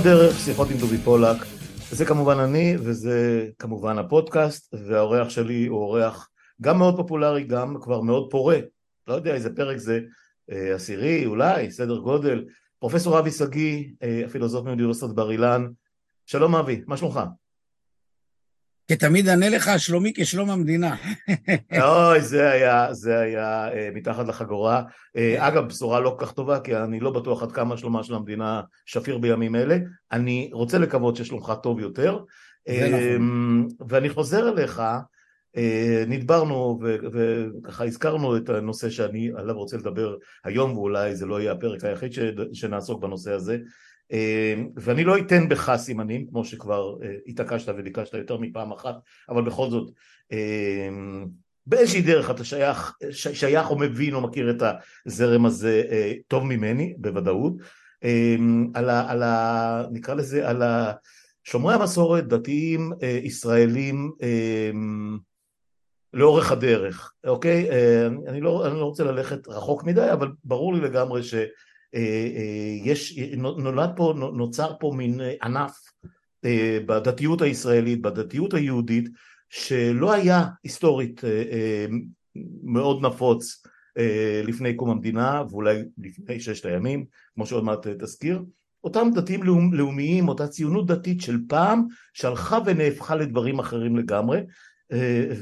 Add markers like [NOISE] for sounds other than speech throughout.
הדרך, שיחות עם דובי פולק. זה כמובן אני, וזה כמובן הפודקאסט, והאורח שלי הוא אורח גם מאוד פופולרי, גם כבר מאוד פורה. לא יודע איזה פרק זה, אה, עשירי, אולי, סדר גודל. פרופסור אבי שגיא, אה, הפילוסוף מאוניברסיטת בר אילן. שלום אבי, מה שלומך? כתמיד אענה לך, שלומי כשלום המדינה. [LAUGHS] אוי, זה היה, זה היה אה, מתחת לחגורה. אה, אגב, בשורה לא כל כך טובה, כי אני לא בטוח עד כמה שלומה של המדינה שפיר בימים אלה. אני רוצה לקוות ששלומך טוב יותר. זה נכון. ואני חוזר אליך, אה, נדברנו וככה הזכרנו את הנושא שאני עליו רוצה לדבר היום, ואולי זה לא יהיה הפרק היחיד ש- שנעסוק בנושא הזה. אה, ואני לא אתן בך סימנים, כמו שכבר אה, התעקשת וביקשת יותר מפעם אחת, אבל בכל זאת, אה, באיזושהי דרך אתה שייך, שייך או מבין או מכיר את הזרם הזה אה, טוב ממני, בוודאות. אה, על ה, על ה... נקרא לזה, על ה... שומרי המסורת, דתיים, אה, ישראלים, לאורך הדרך, אוקיי? אני לא, אני לא רוצה ללכת רחוק מדי, אבל ברור לי לגמרי ש... אה, אה, יש, נולד פה, נוצר פה מין ענף אה, בדתיות הישראלית, בדתיות היהודית, שלא היה היסטורית מאוד נפוץ לפני קום המדינה ואולי לפני ששת הימים, כמו שעוד מעט תזכיר, אותם דתיים לאומיים, אותה ציונות דתית של פעם, שהלכה ונהפכה לדברים אחרים לגמרי,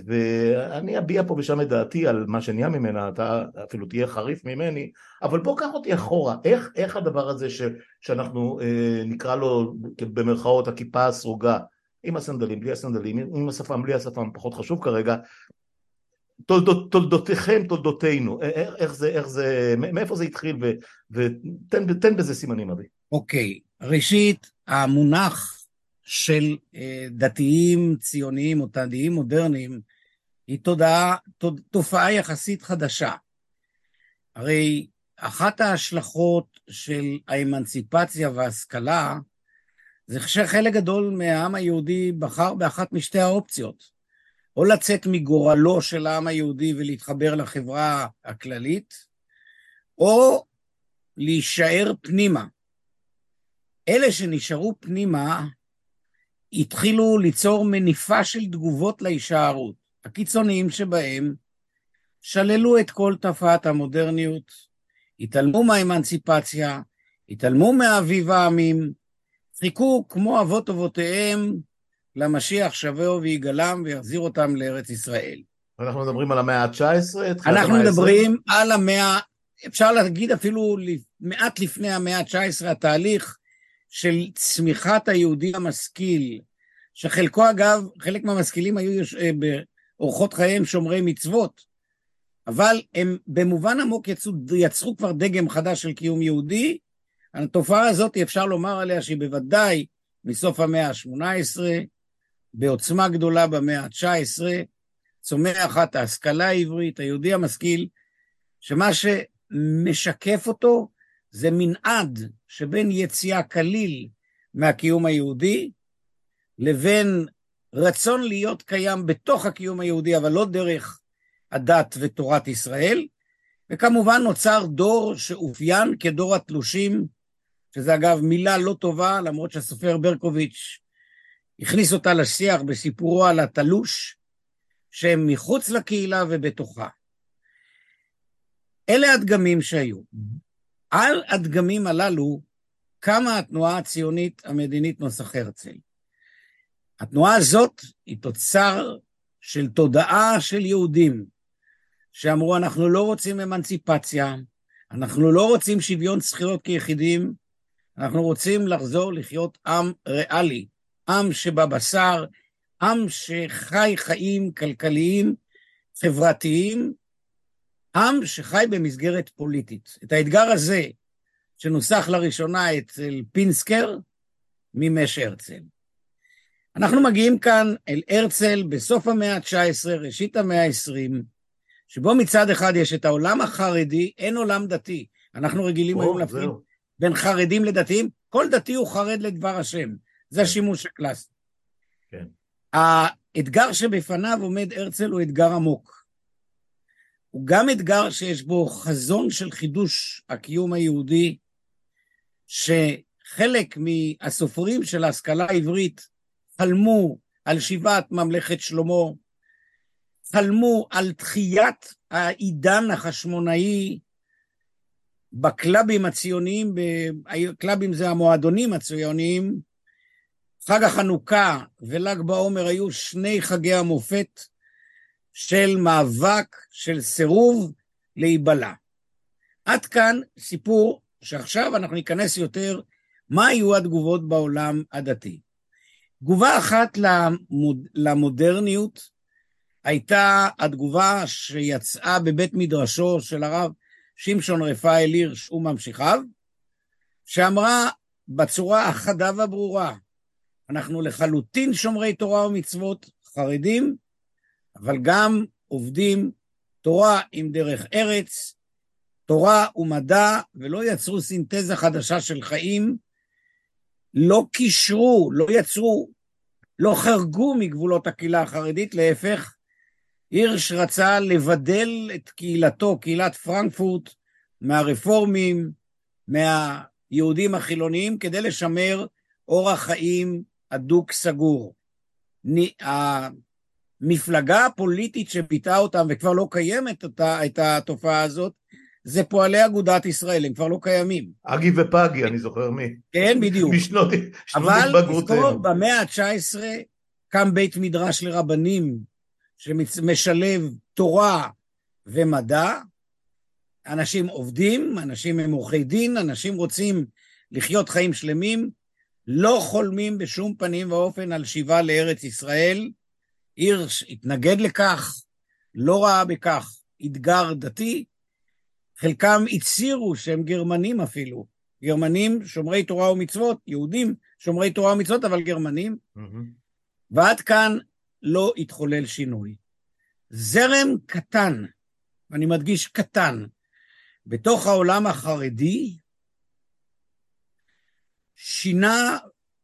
ואני אביע פה ושם את דעתי על מה שנהיה ממנה, אתה אפילו תהיה חריף ממני, אבל בוא קח אותי אחורה, איך, איך הדבר הזה ש, שאנחנו אה, נקרא לו במרכאות הכיפה הסרוגה, עם הסנדלים, בלי הסנדלים, עם השפם, בלי השפם, פחות חשוב כרגע, תולדות, תולדותיכם, תולדותינו, איך, איך זה, איך זה, מאיפה זה התחיל, ותן בזה סימנים אבי. אוקיי, ראשית, המונח של אה, דתיים ציוניים או דתיים מודרניים היא תודעה, תופעה יחסית חדשה. הרי אחת ההשלכות של האמנציפציה וההשכלה זה שחלק גדול מהעם היהודי בחר באחת משתי האופציות. או לצאת מגורלו של העם היהודי ולהתחבר לחברה הכללית, או להישאר פנימה. אלה שנשארו פנימה התחילו ליצור מניפה של תגובות להישארות. הקיצוניים שבהם שללו את כל תופעת המודרניות, התעלמו מהאמנציפציה, התעלמו מאביב העמים, חיכו כמו אבות אבותיהם למשיח שבהו ויגלם ויחזיר אותם לארץ ישראל. אנחנו מדברים על המאה ה-19? אנחנו מדברים על המאה, אפשר להגיד אפילו מעט לפני המאה ה-19, התהליך של צמיחת היהודי המשכיל, שחלקו אגב, חלק מהמשכילים היו אה, באורחות חייהם שומרי מצוות, אבל הם במובן עמוק יצרו, יצרו כבר דגם חדש של קיום יהודי. התופעה הזאת, אפשר לומר עליה שהיא בוודאי מסוף המאה ה-18, בעוצמה גדולה במאה ה-19, צומחת ההשכלה העברית, היהודי המשכיל, שמה שמשקף אותו זה מנעד שבין יציאה כליל מהקיום היהודי, לבין רצון להיות קיים בתוך הקיום היהודי, אבל לא דרך הדת ותורת ישראל, וכמובן נוצר דור שאופיין כדור התלושים, שזה אגב מילה לא טובה, למרות שהסופר ברקוביץ' הכניס אותה לשיח בסיפורו על התלוש, שהם מחוץ לקהילה ובתוכה. אלה הדגמים שהיו. על הדגמים הללו קמה התנועה הציונית המדינית נוסח הרצל. התנועה הזאת היא תוצר של תודעה של יהודים שאמרו, אנחנו לא רוצים אמנציפציה, אנחנו לא רוצים שוויון זכויות כיחידים, אנחנו רוצים לחזור לחיות עם ריאלי, עם שבבשר, עם שחי חיים כלכליים, חברתיים, עם שחי במסגרת פוליטית. את האתגר הזה, שנוסח לראשונה אצל פינסקר, מימש הרצל. אנחנו מגיעים כאן אל הרצל בסוף המאה ה-19, ראשית המאה ה-20, שבו מצד אחד יש את העולם החרדי, אין עולם דתי. אנחנו רגילים היום להפריד בין חרדים לדתיים, כל דתי הוא חרד לדבר השם. זה כן. השימוש הקלאסי. כן. האתגר שבפניו עומד הרצל הוא אתגר עמוק. הוא גם אתגר שיש בו חזון של חידוש הקיום היהודי, חלק מהסופרים של ההשכלה העברית חלמו על שיבת ממלכת שלמה, חלמו על תחיית העידן החשמונאי בקלאבים הציוניים, קלאבים זה המועדונים הציוניים, חג החנוכה ול"ג בעומר היו שני חגי המופת של מאבק, של סירוב להיבלע. עד כאן סיפור שעכשיו אנחנו ניכנס יותר מה היו התגובות בעולם הדתי. תגובה אחת למוד, למודרניות הייתה התגובה שיצאה בבית מדרשו של הרב שמשון רפאל הירש וממשיכיו, שאמרה בצורה החדה והברורה, אנחנו לחלוטין שומרי תורה ומצוות, חרדים, אבל גם עובדים תורה עם דרך ארץ, תורה ומדע, ולא יצרו סינתזה חדשה של חיים, לא קישרו, לא יצרו, לא חרגו מגבולות הקהילה החרדית, להפך, הירש רצה לבדל את קהילתו, קהילת פרנקפורט, מהרפורמים, מהיהודים החילוניים, כדי לשמר אורח חיים הדוק סגור. המפלגה הפוליטית שביטאה אותם וכבר לא קיימת אותה, את התופעה הזאת, זה פועלי אגודת ישראל, הם כבר לא קיימים. אגי ופגי, אני זוכר מי. כן, בדיוק. משנות התבגרותנו. אבל במאה ה-19 קם בית מדרש לרבנים שמשלב תורה ומדע. אנשים עובדים, אנשים הם עורכי דין, אנשים רוצים לחיות חיים שלמים, לא חולמים בשום פנים ואופן על שיבה לארץ ישראל. הירש התנגד לכך, לא ראה בכך אתגר דתי, חלקם הצהירו שהם גרמנים אפילו, גרמנים שומרי תורה ומצוות, יהודים שומרי תורה ומצוות, אבל גרמנים. Mm-hmm. ועד כאן לא התחולל שינוי. זרם קטן, ואני מדגיש קטן, בתוך העולם החרדי, שינה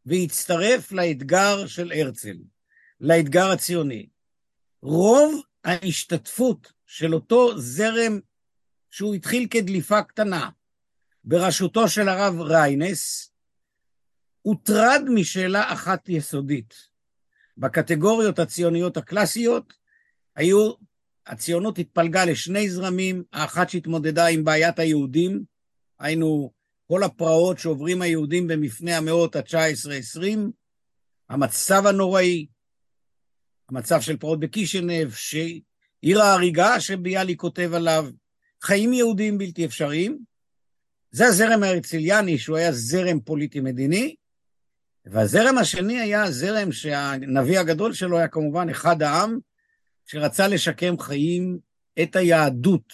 והצטרף לאתגר של הרצל, לאתגר הציוני. רוב ההשתתפות של אותו זרם שהוא התחיל כדליפה קטנה בראשותו של הרב ריינס, הוטרד משאלה אחת יסודית. בקטגוריות הציוניות הקלאסיות היו, הציונות התפלגה לשני זרמים, האחת שהתמודדה עם בעיית היהודים, היינו כל הפרעות שעוברים היהודים במפנה המאות ה-19-20, המצב הנוראי, המצב של פרעות בקישינב, שעיר ההריגה שביאליק כותב עליו, חיים יהודיים בלתי אפשריים. זה הזרם ההרציליאני, שהוא היה זרם פוליטי-מדיני, והזרם השני היה זרם שהנביא הגדול שלו היה כמובן אחד העם, שרצה לשקם חיים את היהדות.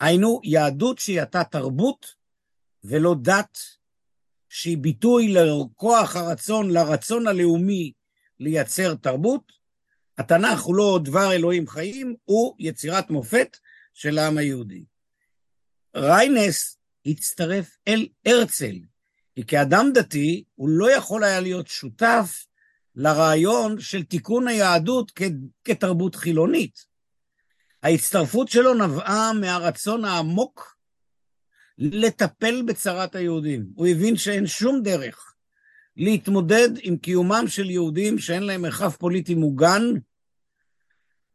היינו, יהדות שהיא הייתה תרבות ולא דת, שהיא ביטוי לכוח הרצון, לרצון הלאומי לייצר תרבות. התנ"ך הוא לא דבר אלוהים חיים, הוא יצירת מופת של העם היהודי. ריינס הצטרף אל הרצל, כי כאדם דתי הוא לא יכול היה להיות שותף לרעיון של תיקון היהדות כתרבות חילונית. ההצטרפות שלו נבעה מהרצון העמוק לטפל בצרת היהודים. הוא הבין שאין שום דרך להתמודד עם קיומם של יהודים שאין להם מרחב פוליטי מוגן,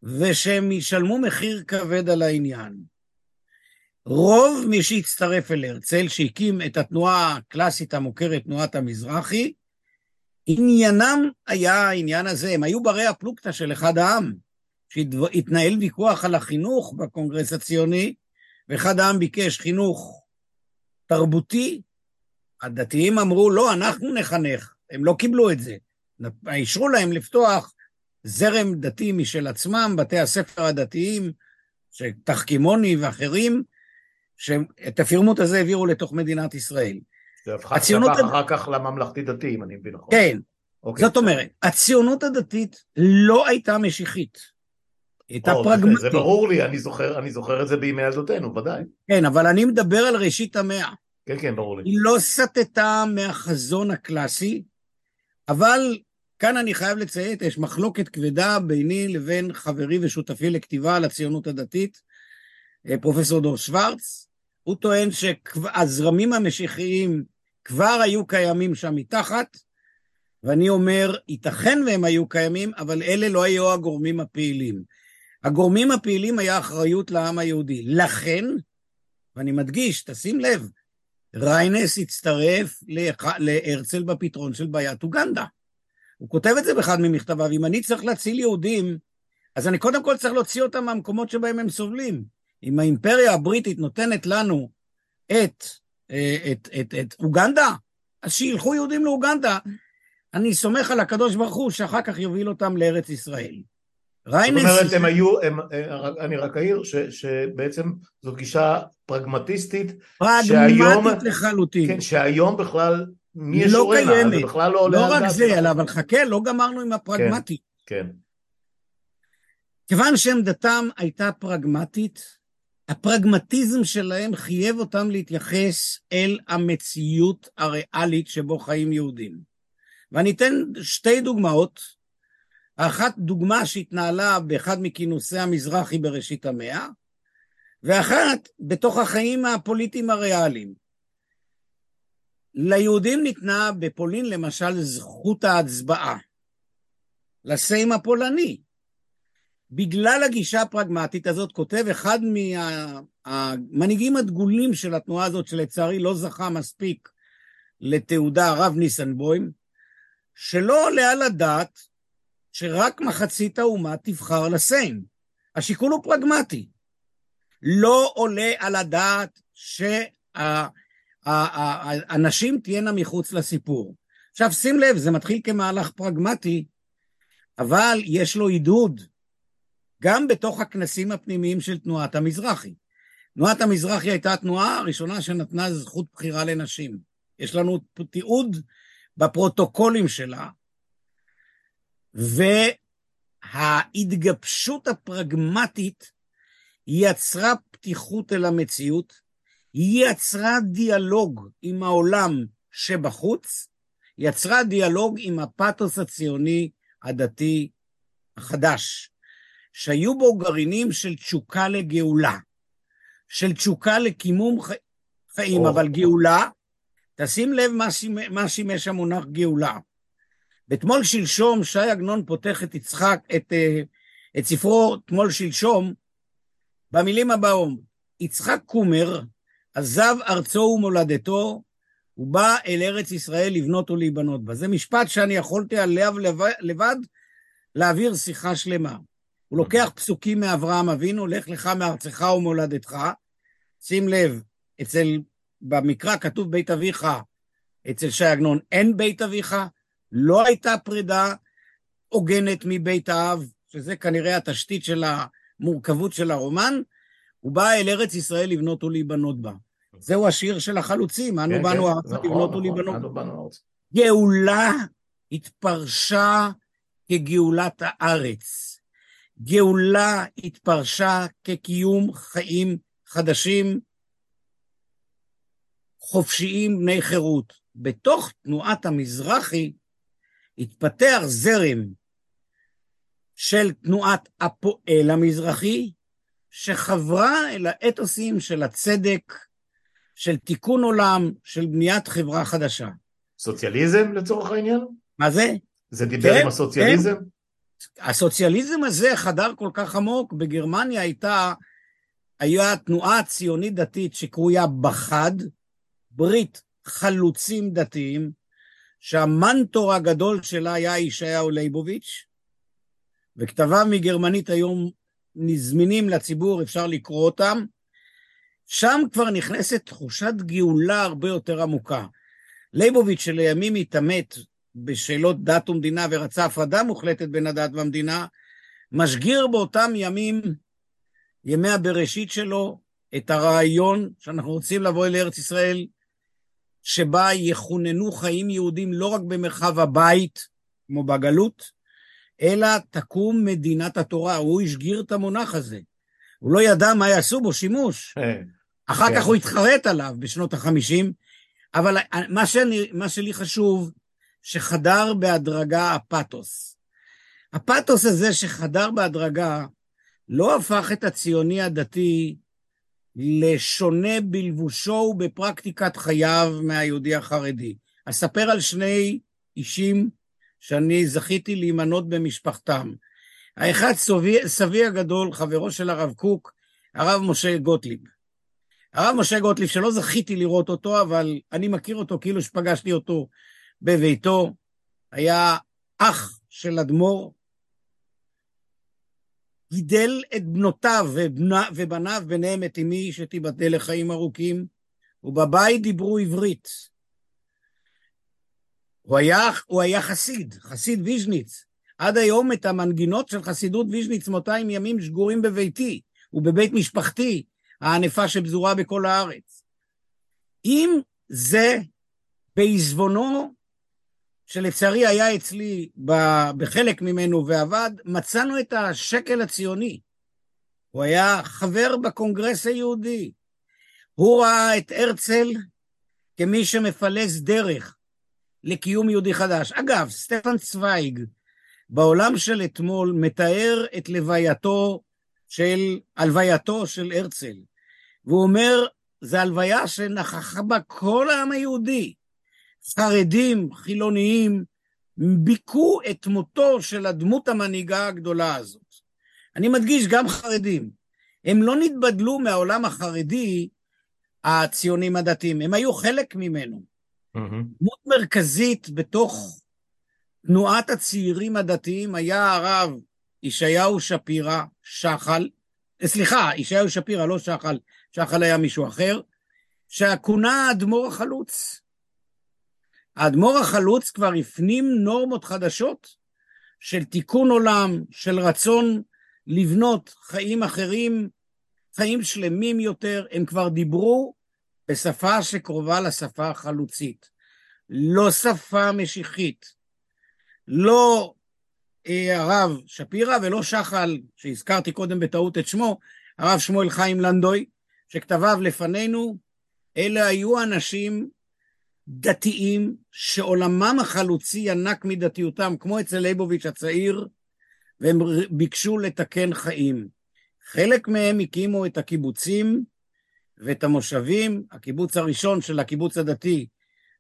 ושהם ישלמו מחיר כבד על העניין. רוב מי שהצטרף אל הרצל, שהקים את התנועה הקלאסית המוכרת, תנועת המזרחי, עניינם היה העניין הזה, הם היו ברי הפלוגתא של אחד העם, שהתנהל ויכוח על החינוך בקונגרס הציוני, ואחד העם ביקש חינוך תרבותי, הדתיים אמרו, לא, אנחנו נחנך, הם לא קיבלו את זה. אישרו להם לפתוח זרם דתי משל עצמם, בתי הספר הדתיים, תחכימוני ואחרים, שאת הפירמוט הזה העבירו לתוך מדינת ישראל. הציונות... הד... אחר כך לממלכתי-דתי, אם אני מבין נכון. כן. אוקיי. זאת אומרת, הציונות הדתית לא הייתה משיחית. היא הייתה פרגמטית. זה ברור לי, אני זוכר, אני זוכר את זה בימי ילדותנו, ודאי. כן, אבל אני מדבר על ראשית המאה. כן, כן, ברור לי. היא לא סטתה מהחזון הקלאסי, אבל כאן אני חייב לציית, יש מחלוקת כבדה ביני לבין חברי ושותפי לכתיבה על הציונות הדתית, אה, פרופסור דור שוורץ. הוא טוען שהזרמים המשיחיים כבר היו קיימים שם מתחת, ואני אומר, ייתכן והם היו קיימים, אבל אלה לא היו הגורמים הפעילים. הגורמים הפעילים היה אחריות לעם היהודי. לכן, ואני מדגיש, תשים לב, ריינס הצטרף להרצל בפתרון של בעיית אוגנדה. הוא כותב את זה באחד ממכתביו, אם אני צריך להציל יהודים, אז אני קודם כל צריך להוציא אותם מהמקומות שבהם הם סובלים. אם האימפריה הבריטית נותנת לנו את, אה, את, את, את אוגנדה, אז שילכו יהודים לאוגנדה. אני סומך על הקדוש ברוך הוא שאחר כך יוביל אותם לארץ ישראל. ריינס... זאת אומרת, הם היו, הם, אני רק אעיר שבעצם זו גישה פרגמטיסטית, פרגמטית לחלוטין. כן, שהיום בכלל מי ישורנה, לא זה בכלל לא עולה לא רק זה, אלא, אבל חכה, לא גמרנו עם הפרגמטי. כן, כן. כיוון שעמדתם הייתה פרגמטית, הפרגמטיזם שלהם חייב אותם להתייחס אל המציאות הריאלית שבו חיים יהודים. ואני אתן שתי דוגמאות. האחת דוגמה שהתנהלה באחד מכינוסי המזרחי בראשית המאה, ואחת בתוך החיים הפוליטיים הריאליים. ליהודים ניתנה בפולין למשל זכות ההצבעה, לסיים הפולני. בגלל הגישה הפרגמטית הזאת, כותב אחד מהמנהיגים הדגולים של התנועה הזאת, שלצערי לא זכה מספיק לתעודה, הרב ניסנבוים, שלא עולה על הדעת שרק מחצית האומה תבחר לסיים. השיקול הוא פרגמטי. לא עולה על הדעת שהנשים תהיינה מחוץ לסיפור. עכשיו שים לב, זה מתחיל כמהלך פרגמטי, אבל יש לו עידוד. גם בתוך הכנסים הפנימיים של תנועת המזרחי. תנועת המזרחי הייתה התנועה הראשונה שנתנה זכות בחירה לנשים. יש לנו תיעוד בפרוטוקולים שלה, וההתגבשות הפרגמטית יצרה פתיחות אל המציאות, היא יצרה דיאלוג עם העולם שבחוץ, יצרה דיאלוג עם הפתוס הציוני הדתי החדש. שהיו בו גרעינים של תשוקה לגאולה, של תשוקה לקימום חיים, אבל גאולה, תשים לב מה שימש המונח גאולה. בתמול שלשום שי עגנון פותח את יצחק, את, אה, את ספרו תמול שלשום, במילים הבאות, יצחק קומר עזב ארצו ומולדתו, הוא בא אל ארץ ישראל לבנות ולהיבנות בה. זה משפט שאני יכולתי עליו לבד להעביר שיחה שלמה. הוא לוקח פסוקים מאברהם אבינו, לך לך מארצך ומולדתך. שים לב, אצל, במקרא כתוב בית אביך, אצל ש"י עגנון אין בית אביך, לא הייתה פרידה הוגנת מבית האב, שזה כנראה התשתית של המורכבות של הרומן, הוא בא אל ארץ ישראל לבנות ולהיבנות בה. זהו השיר של החלוצים, אנו כן, באנו כן, ארצה נכון, לבנות נכון, ולהיבנות. גאולה התפרשה כגאולת הארץ. גאולה התפרשה כקיום חיים חדשים, חופשיים בני חירות. בתוך תנועת המזרחי התפתח זרם של תנועת הפועל המזרחי, שחברה אל האתוסים של הצדק, של תיקון עולם, של בניית חברה חדשה. סוציאליזם לצורך העניין? מה זה? זה דיבר כן, עם הסוציאליזם? כן. הסוציאליזם הזה חדר כל כך עמוק, בגרמניה הייתה, היה תנועה ציונית דתית שקרויה בחד, ברית חלוצים דתיים, שהמנטור הגדול שלה היה ישעיהו ליבוביץ', וכתביו מגרמנית היום נזמינים לציבור, אפשר לקרוא אותם. שם כבר נכנסת תחושת גאולה הרבה יותר עמוקה. ליבוביץ' שלימים התעמת בשאלות דת ומדינה ורצה הפרדה מוחלטת בין הדת והמדינה, משגיר באותם ימים, ימי הבראשית שלו, את הרעיון שאנחנו רוצים לבוא אל ארץ ישראל, שבה יכוננו חיים יהודים לא רק במרחב הבית, כמו בגלות, אלא תקום מדינת התורה. הוא השגיר את המונח הזה. הוא לא ידע מה יעשו בו שימוש. כן. אחר כך כן. הוא התחרט עליו בשנות החמישים, אבל מה, שאני, מה שלי חשוב, שחדר בהדרגה הפתוס. הפתוס הזה שחדר בהדרגה לא הפך את הציוני הדתי לשונה בלבושו ובפרקטיקת חייו מהיהודי החרדי. אספר על שני אישים שאני זכיתי להימנות במשפחתם. האחד סבי, סבי הגדול, חברו של הרב קוק, הרב משה גוטליב. הרב משה גוטליב, שלא זכיתי לראות אותו, אבל אני מכיר אותו כאילו שפגשתי אותו בביתו, היה אח של אדמו"ר, גידל את בנותיו ובניו, ביניהם את אמי שתיבדל לחיים ארוכים, ובבית דיברו עברית. הוא היה, הוא היה חסיד, חסיד ויז'ניץ. עד היום את המנגינות של חסידות ויז'ניץ 200 ימים שגורים בביתי ובבית משפחתי, הענפה שפזורה בכל הארץ. אם זה בעזבונו, שלצערי היה אצלי בחלק ממנו ואבד, מצאנו את השקל הציוני. הוא היה חבר בקונגרס היהודי. הוא ראה את הרצל כמי שמפלס דרך לקיום יהודי חדש. אגב, סטפן צוויג, בעולם של אתמול, מתאר את לווייתו של, הלווייתו של הרצל. והוא אומר, זו הלוויה שנכחה בה כל העם היהודי. חרדים, חילוניים, ביכו את מותו של הדמות המנהיגה הגדולה הזאת. אני מדגיש, גם חרדים. הם לא נתבדלו מהעולם החרדי, הציונים הדתיים, הם היו חלק ממנו. Mm-hmm. דמות מרכזית בתוך תנועת הצעירים הדתיים היה הרב ישעיהו שפירא, שחל, סליחה, ישעיהו שפירא, לא שחל, שחל היה מישהו אחר, שכונה האדמו"ר החלוץ. האדמו"ר החלוץ כבר הפנים נורמות חדשות של תיקון עולם, של רצון לבנות חיים אחרים, חיים שלמים יותר, הם כבר דיברו בשפה שקרובה לשפה החלוצית. לא שפה משיחית. לא אה, הרב שפירא ולא שחל, שהזכרתי קודם בטעות את שמו, הרב שמואל חיים לנדוי, שכתביו לפנינו, אלה היו אנשים דתיים שעולמם החלוצי ינק מדתיותם, כמו אצל ליבוביץ' הצעיר, והם ביקשו לתקן חיים. חלק מהם הקימו את הקיבוצים ואת המושבים. הקיבוץ הראשון של הקיבוץ הדתי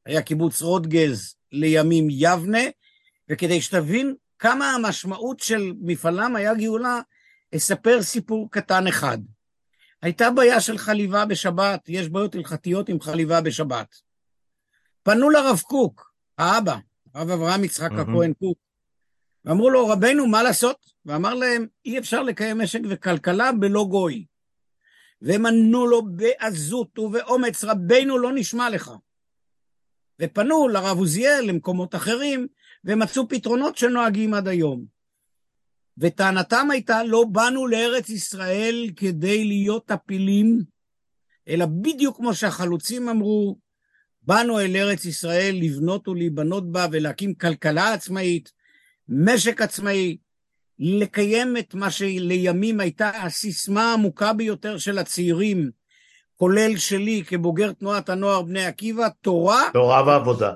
היה קיבוץ רודגז, לימים יבנה, וכדי שתבין כמה המשמעות של מפעלם היה גאולה, אספר סיפור קטן אחד. הייתה בעיה של חליבה בשבת, יש בעיות הלכתיות עם חליבה בשבת. פנו לרב קוק, האבא, הרב אברהם יצחק mm-hmm. הכהן קוק, ואמרו לו, רבנו, מה לעשות? ואמר להם, אי אפשר לקיים משק וכלכלה בלא גוי. והם ענו לו בעזות ובאומץ, רבנו לא נשמע לך. ופנו לרב עוזיאל, למקומות אחרים, ומצאו פתרונות שנוהגים עד היום. וטענתם הייתה, לא באנו לארץ ישראל כדי להיות טפילים, אלא בדיוק כמו שהחלוצים אמרו, באנו אל ארץ ישראל לבנות ולהיבנות בה ולהקים כלכלה עצמאית, משק עצמאי, לקיים את מה שלימים הייתה הסיסמה העמוקה ביותר של הצעירים, כולל שלי כבוגר תנועת הנוער בני עקיבא, תורה. תורה ועבודה.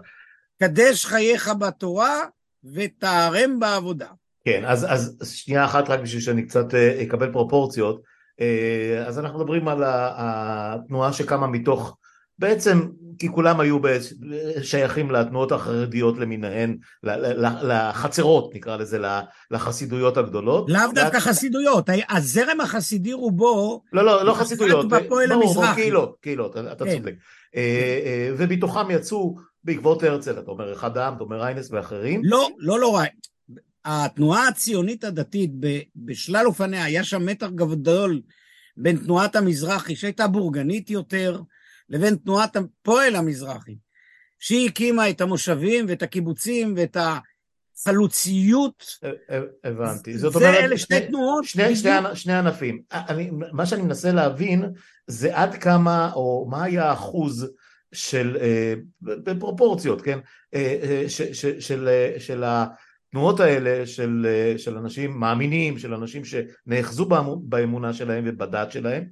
קדש חייך בתורה ותערם בעבודה. כן, אז, אז שנייה אחת רק בשביל שאני קצת אה, אקבל פרופורציות. אה, אז אנחנו מדברים על התנועה שקמה מתוך בעצם כי כולם היו שייכים לתנועות החרדיות למיניהן, לחצרות נקרא לזה, לחסידויות הגדולות. לאו דווקא חסידויות, הזרם החסידי רובו... לא, לא, לא חסידויות, ברור, קהילות, קהילות, אתה כן. צודק. אה, אה, ומתוכם יצאו בעקבות הרצל, אתה אומר אחד העם, אתה אומר ריינס ואחרים. לא, לא, לא ריינס. התנועה הציונית הדתית בשלל אופניה, היה שם מתח גדול בין תנועת המזרחי, שהייתה בורגנית יותר, לבין תנועת הפועל המזרחי, שהיא הקימה את המושבים ואת הקיבוצים ואת החלוציות. הבנתי. זאת אומרת... זה אלה שתי תנועות. שני, שני, שני ענפים. אני, מה שאני מנסה להבין זה עד כמה, או מה היה האחוז של, אה, בפרופורציות, כן? אה, אה, ש, ש, של, של התנועות האלה של, של אנשים מאמינים, של אנשים שנאחזו באמונה שלהם ובדת שלהם,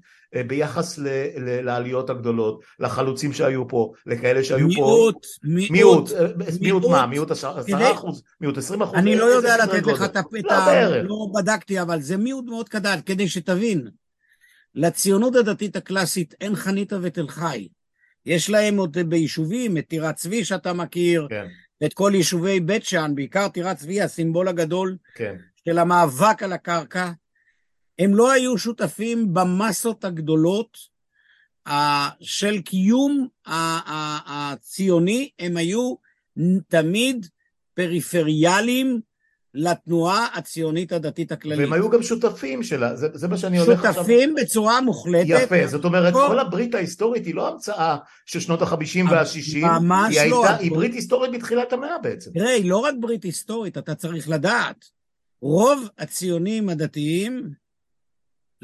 ביחס ל, ל, לעליות הגדולות, לחלוצים שהיו פה, לכאלה שהיו מיעוט, פה... מיעוט, מיעוט. מיעוט מיעוט מה? מיעוט עשרה אחוז? מיעוט עשרים אחוז? אני לא יודע לתת לך את ה... לא, לא בדקתי, אבל זה מיעוט מאוד קטן, כדי שתבין. לציונות הדתית הקלאסית אין חניתה ותל חי. יש להם עוד ביישובים את טירת צבי שאתה מכיר, כן, את כל יישובי בית שאן, בעיקר טירת צבי, הסימבול הגדול כן. של המאבק על הקרקע. הם לא היו שותפים במסות הגדולות אה, של קיום ה- ה- הציוני, הם היו תמיד פריפריאליים לתנועה הציונית הדתית הכללית. והם היו גם שותפים שלה, זה, זה מה שאני הולך עכשיו... שותפים בצורה מוחלטת. יפה, זאת אומרת, כל- כל הברית ההיסטורית היא לא המצאה של שנות החמישים והשישים, ממש היא לא. הייתה, היא ברית היסטורית בתחילת המאה בעצם. תראה, היא לא רק ברית היסטורית, אתה צריך לדעת. רוב הציונים הדתיים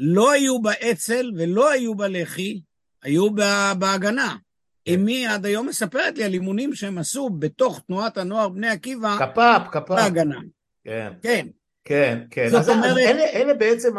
לא היו באצ"ל ולא היו בלח"י, היו בה- בהגנה. כן. אמי עד היום מספרת לי על אימונים שהם עשו בתוך תנועת הנוער בני עקיבא כפ"פ, כפ"פ. בהגנה. כן, כן, כן, כן. זאת אז, אומרת- אלה, אלה בעצם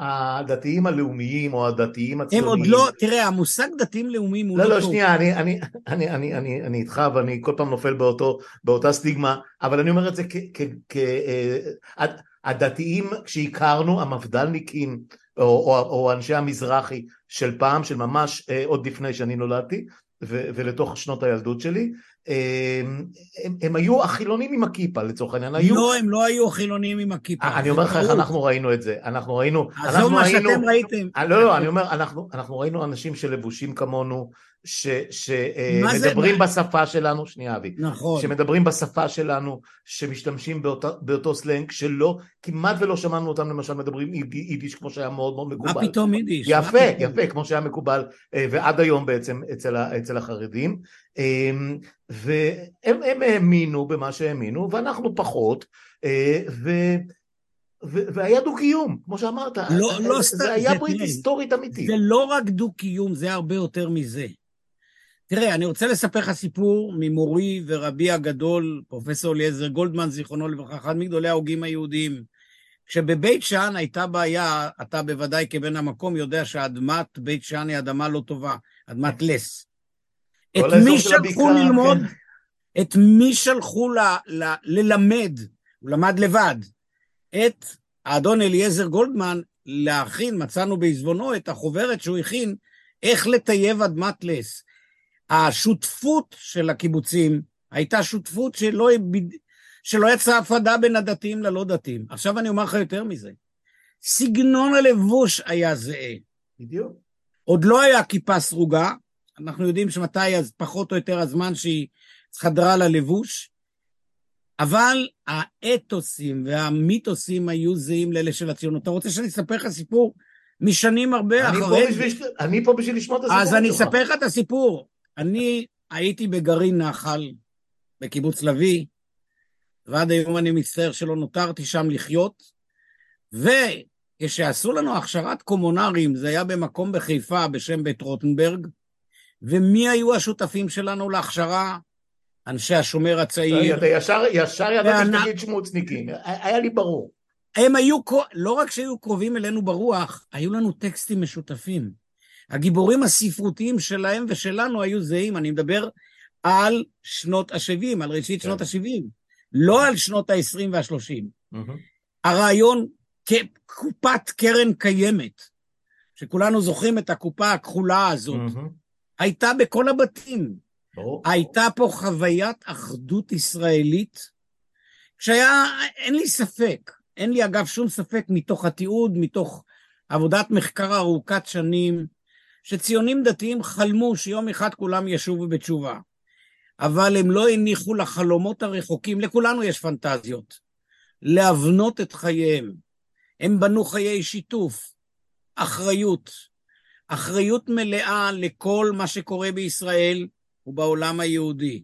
הדתיים הלאומיים או הדתיים הם הציוניים. עוד לא, תראה, המושג דתיים לאומיים הוא לא, לא לא. שנייה, אני, אני, אני, אני, אני, אני איתך ואני כל פעם נופל באותו, באותה סטיגמה, אבל אני אומר את זה כ... כ, כ אה, הדתיים שהכרנו, המפד"לניקים, או, או, או אנשי המזרחי של פעם, של ממש אה, עוד לפני שאני נולדתי, ו, ולתוך שנות הילדות שלי, אה, הם, הם היו החילונים עם הכיפה לצורך העניין, היו... לא, הם לא היו חילונים עם הכיפה. אני אומר לך איך. אנחנו ראינו את זה, אנחנו ראינו, עזוב מה שאתם ראיתם. אה, לא, לא, אני אומר, אנחנו, אנחנו ראינו אנשים שלבושים כמונו, מה זה- שמדברים מה- בשפה שלנו, שנייה אבי, נכון. שמדברים בשפה שלנו, שמשתמשים באותה, באותו סלנג, שלא, כמעט ולא שמענו אותם למשל מדברים ייד- יידיש כמו שהיה מאוד מאוד מה מקובל. פתאום יידיש? מה יפה, פתאום? יפה, כמו שהיה מקובל, אה, ועד היום בעצם אצל, אצל החרדים, אה, והם הם האמינו במה שהאמינו, ואנחנו פחות, אה, ו... והיה דו-קיום, כמו שאמרת, לא- לא זה, סתם, זה היה זה- ברית היסטורית אמיתית. זה לא רק דו-קיום, זה הרבה יותר מזה. תראה, אני רוצה לספר לך סיפור ממורי ורבי הגדול, פרופסור אליעזר גולדמן, זיכרונו לברכה, אחד מגדולי ההוגים היהודיים. כשבבית שאן הייתה בעיה, אתה בוודאי כבן המקום יודע שאדמת בית שאן היא אדמה לא טובה, אדמת לס. את מי של שלחו הבקעה, ללמוד? כן. את מי שלחו ל, ל, ללמד, הוא למד לבד, את האדון אליעזר גולדמן להכין, מצאנו בעזבונו את החוברת שהוא הכין, איך לטייב אדמת לס. השותפות של הקיבוצים הייתה שותפות שלא, שלא יצאה הפרדה בין הדתיים ללא דתיים. עכשיו אני אומר לך יותר מזה. סגנון הלבוש היה זהה. בדיוק. עוד לא היה כיפה סרוגה, אנחנו יודעים שמתי אז פחות או יותר הזמן שהיא חדרה ללבוש, אבל האתוסים והמיתוסים היו זהים לאלה של הציונות. אתה רוצה שאני אספר לך סיפור משנים הרבה אני אחרי פה, בשביל, אני פה בשביל לשמוע את הסיפור אז אני. אספר לך את הסיפור. אני הייתי בגרעין נחל בקיבוץ לביא, ועד היום אני מצטער שלא נותרתי שם לחיות, וכשעשו לנו הכשרת קומונרים, זה היה במקום בחיפה בשם בית רוטנברג, ומי היו השותפים שלנו להכשרה? אנשי השומר הצעיר. אתה ישר, ישר ידעת ואנ- שתגיד שמוצניקים, היה לי ברור. הם היו, לא רק שהיו קרובים אלינו ברוח, היו לנו טקסטים משותפים. הגיבורים הספרותיים שלהם ושלנו היו זהים, אני מדבר על שנות ה-70, על ראשית כן. שנות ה-70, לא על שנות ה-20 וה-30. מהמם. הרעיון כקופת קרן קיימת, שכולנו זוכרים את הקופה הכחולה הזאת, מהמם. הייתה בכל הבתים. ברור. הייתה פה חוויית אחדות ישראלית, שהיה, אין לי ספק, אין לי אגב שום ספק מתוך התיעוד, מתוך עבודת מחקר ארוכת שנים, שציונים דתיים חלמו שיום אחד כולם ישובו בתשובה. אבל הם לא הניחו לחלומות הרחוקים, לכולנו יש פנטזיות, להבנות את חייהם. הם בנו חיי שיתוף, אחריות, אחריות מלאה לכל מה שקורה בישראל ובעולם היהודי.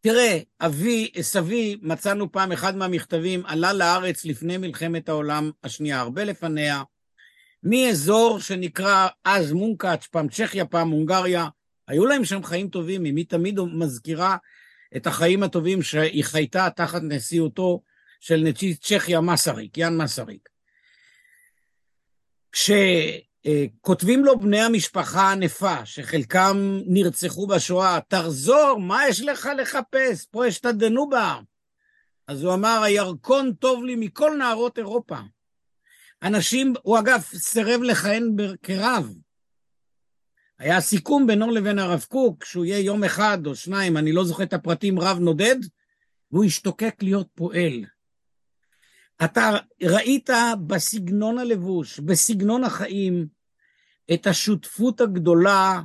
תראה, אבי, סבי, מצאנו פעם אחד מהמכתבים, עלה לארץ לפני מלחמת העולם השנייה, הרבה לפניה, מאזור שנקרא אז מונקאץ', פעם צ'כיה, פעם הונגריה, היו להם שם חיים טובים, אמי תמיד מזכירה את החיים הטובים שהיא חייתה תחת נשיאותו של נשיא צ'כיה מסריק, יאן מסריק. כשכותבים לו בני המשפחה הענפה, שחלקם נרצחו בשואה, תחזור, מה יש לך לחפש? פה יש את הדנובה. אז הוא אמר, הירקון טוב לי מכל נערות אירופה. אנשים, הוא אגב סירב לכהן כרב. היה סיכום בינו לבין הרב קוק, שהוא יהיה יום אחד או שניים, אני לא זוכר את הפרטים, רב נודד, והוא השתוקק להיות פועל. אתה ראית בסגנון הלבוש, בסגנון החיים, את השותפות הגדולה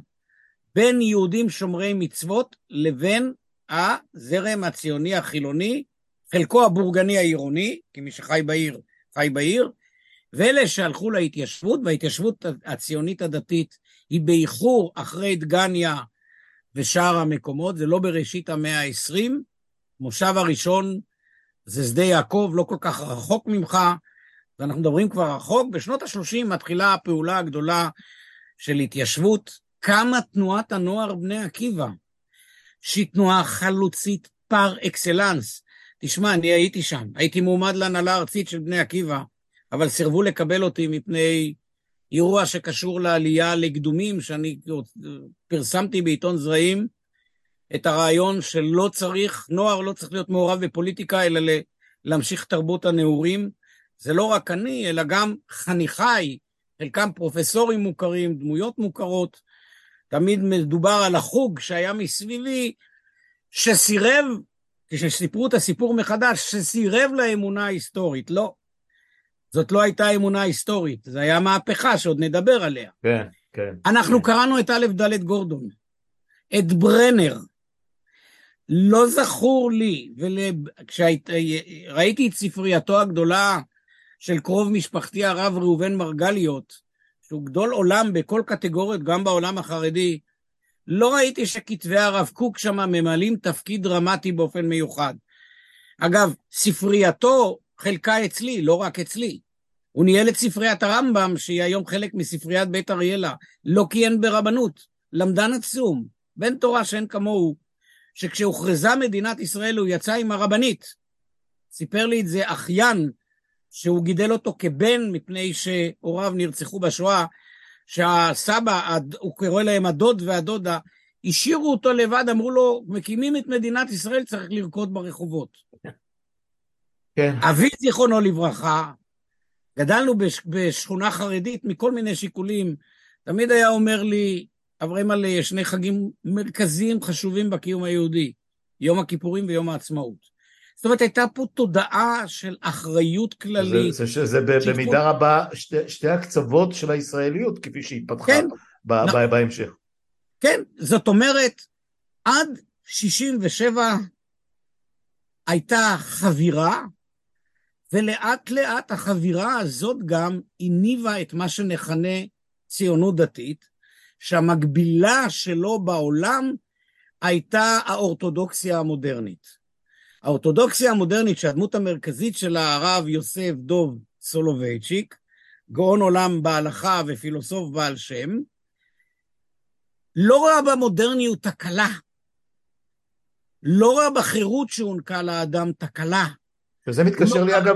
בין יהודים שומרי מצוות לבין הזרם הציוני החילוני, חלקו הבורגני העירוני, כי מי שחי בעיר, חי בעיר, ואלה שהלכו להתיישבות, וההתיישבות הציונית הדתית היא באיחור אחרי דגניה ושאר המקומות, זה לא בראשית המאה ה-20. מושב הראשון זה שדה יעקב, לא כל כך רחוק ממך, ואנחנו מדברים כבר רחוק. בשנות ה-30 מתחילה הפעולה הגדולה של התיישבות. קמה תנועת הנוער בני עקיבא, שהיא תנועה חלוצית פר אקסלנס. תשמע, אני הייתי שם, הייתי מועמד להנהלה הארצית של בני עקיבא, אבל סירבו לקבל אותי מפני אירוע שקשור לעלייה לקדומים, שאני פרסמתי בעיתון זרעים את הרעיון שלא צריך, נוער לא צריך להיות מעורב בפוליטיקה, אלא להמשיך תרבות הנעורים. זה לא רק אני, אלא גם חניכיי, חלקם פרופסורים מוכרים, דמויות מוכרות. תמיד מדובר על החוג שהיה מסביבי, שסירב, כשסיפרו את הסיפור מחדש, שסירב לאמונה ההיסטורית. לא, זאת לא הייתה אמונה היסטורית, זו הייתה מהפכה שעוד נדבר עליה. כן, כן. אנחנו כן. קראנו את א' ד' גורדון, את ברנר. לא זכור לי, וכשראיתי את ספרייתו הגדולה של קרוב משפחתי הרב ראובן מרגליות, שהוא גדול עולם בכל קטגוריות, גם בעולם החרדי, לא ראיתי שכתבי הרב קוק שם ממלאים תפקיד דרמטי באופן מיוחד. אגב, ספרייתו חלקה אצלי, לא רק אצלי. הוא ניהל את ספריית הרמב"ם, שהיא היום חלק מספריית בית אריאלה. לא כיהן ברבנות, למדן עצום, בן תורה שאין כמוהו, שכשהוכרזה מדינת ישראל הוא יצא עם הרבנית. סיפר לי את זה אחיין, שהוא גידל אותו כבן מפני שהוריו נרצחו בשואה, שהסבא, הוא קורא להם הדוד והדודה, השאירו אותו לבד, אמרו לו, מקימים את מדינת ישראל, צריך לרקוד ברחובות. כן. אבי, זיכרונו לברכה, גדלנו בש, בשכונה חרדית מכל מיני שיקולים, תמיד היה אומר לי, אברהם יש שני חגים מרכזיים חשובים בקיום היהודי, יום הכיפורים ויום העצמאות. זאת אומרת, הייתה פה תודעה של אחריות כללית. זה, זה, זה במידה רבה שתי, שתי הקצוות של הישראליות, כפי שהתפתחה כן, ב, נ... ב, בהמשך. כן, זאת אומרת, עד 67' הייתה חבירה, ולאט לאט החבירה הזאת גם הניבה את מה שנכנה ציונות דתית, שהמקבילה שלו בעולם הייתה האורתודוקסיה המודרנית. האורתודוקסיה המודרנית, שהדמות המרכזית שלה הרב יוסף דוב סולובייצ'יק, גאון עולם בהלכה ופילוסוף בעל שם, לא ראה במודרניות תקלה. לא ראה בחירות שהוענקה לאדם תקלה. וזה מתקשר לי אגב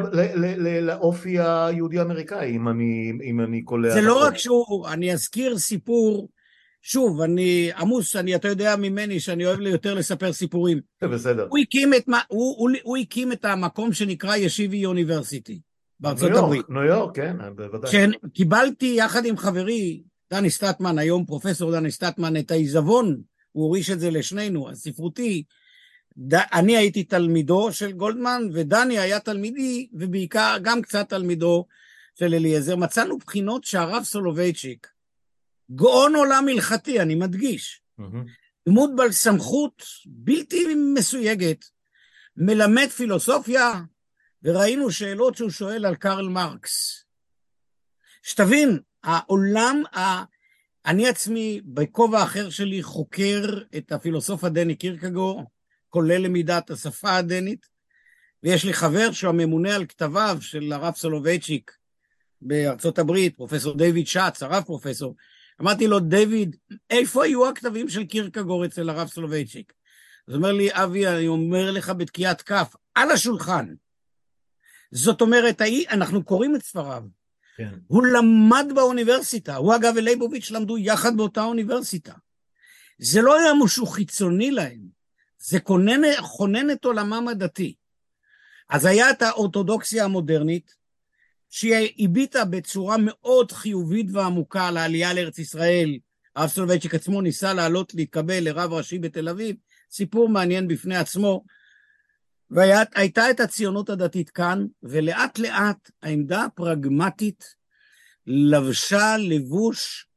לאופי היהודי-אמריקאי, אם אני, אם אני קולע... זה לא רק שהוא, אני אזכיר סיפור שוב, אני עמוס, אני, אתה יודע ממני שאני אוהב יותר לספר סיפורים. בסדר. הוא הקים את, הוא, הוא, הוא הקים את המקום שנקרא ישיבי יוניברסיטי בארצות ניו הברית. ניו יורק, כן, בוודאי. שקיבלתי יחד עם חברי, דני סטטמן, היום פרופסור דני סטטמן, את העיזבון, הוא הוריש את זה לשנינו, הספרותי. ד, אני הייתי תלמידו של גולדמן, ודני היה תלמידי, ובעיקר גם קצת תלמידו של אליעזר. מצאנו בחינות שהרב סולובייצ'יק, גאון עולם הלכתי, אני מדגיש. דמות בעל סמכות בלתי מסויגת, מלמד פילוסופיה, וראינו שאלות שהוא שואל על קרל מרקס. שתבין, העולם, ה... אני עצמי, בכובע אחר שלי, חוקר את הפילוסוף הדני קירקגור, כולל למידת השפה הדנית, ויש לי חבר שהוא הממונה על כתביו של הרב סולובייצ'יק בארצות הברית, פרופסור דיוויד שץ, הרב פרופסור, אמרתי לו, דיוויד, איפה היו הכתבים של קירקגור אצל הרב סולובייצ'יק? אז אומר לי, אבי, אני אומר לך בתקיעת כף, על השולחן. זאת אומרת, אנחנו קוראים את ספריו. כן. הוא למד באוניברסיטה, הוא אגב ולייבוביץ' למדו יחד באותה אוניברסיטה. זה לא היה משהו חיצוני להם, זה כונן, כונן את עולמם הדתי. אז היה את האורתודוקסיה המודרנית, שהיא הביטה בצורה מאוד חיובית ועמוקה על העלייה לארץ ישראל. הרב סולובייצ'יק עצמו ניסה לעלות להתקבל לרב ראשי בתל אביב, סיפור מעניין בפני עצמו. והייתה את הציונות הדתית כאן, ולאט לאט העמדה הפרגמטית לבשה לבוש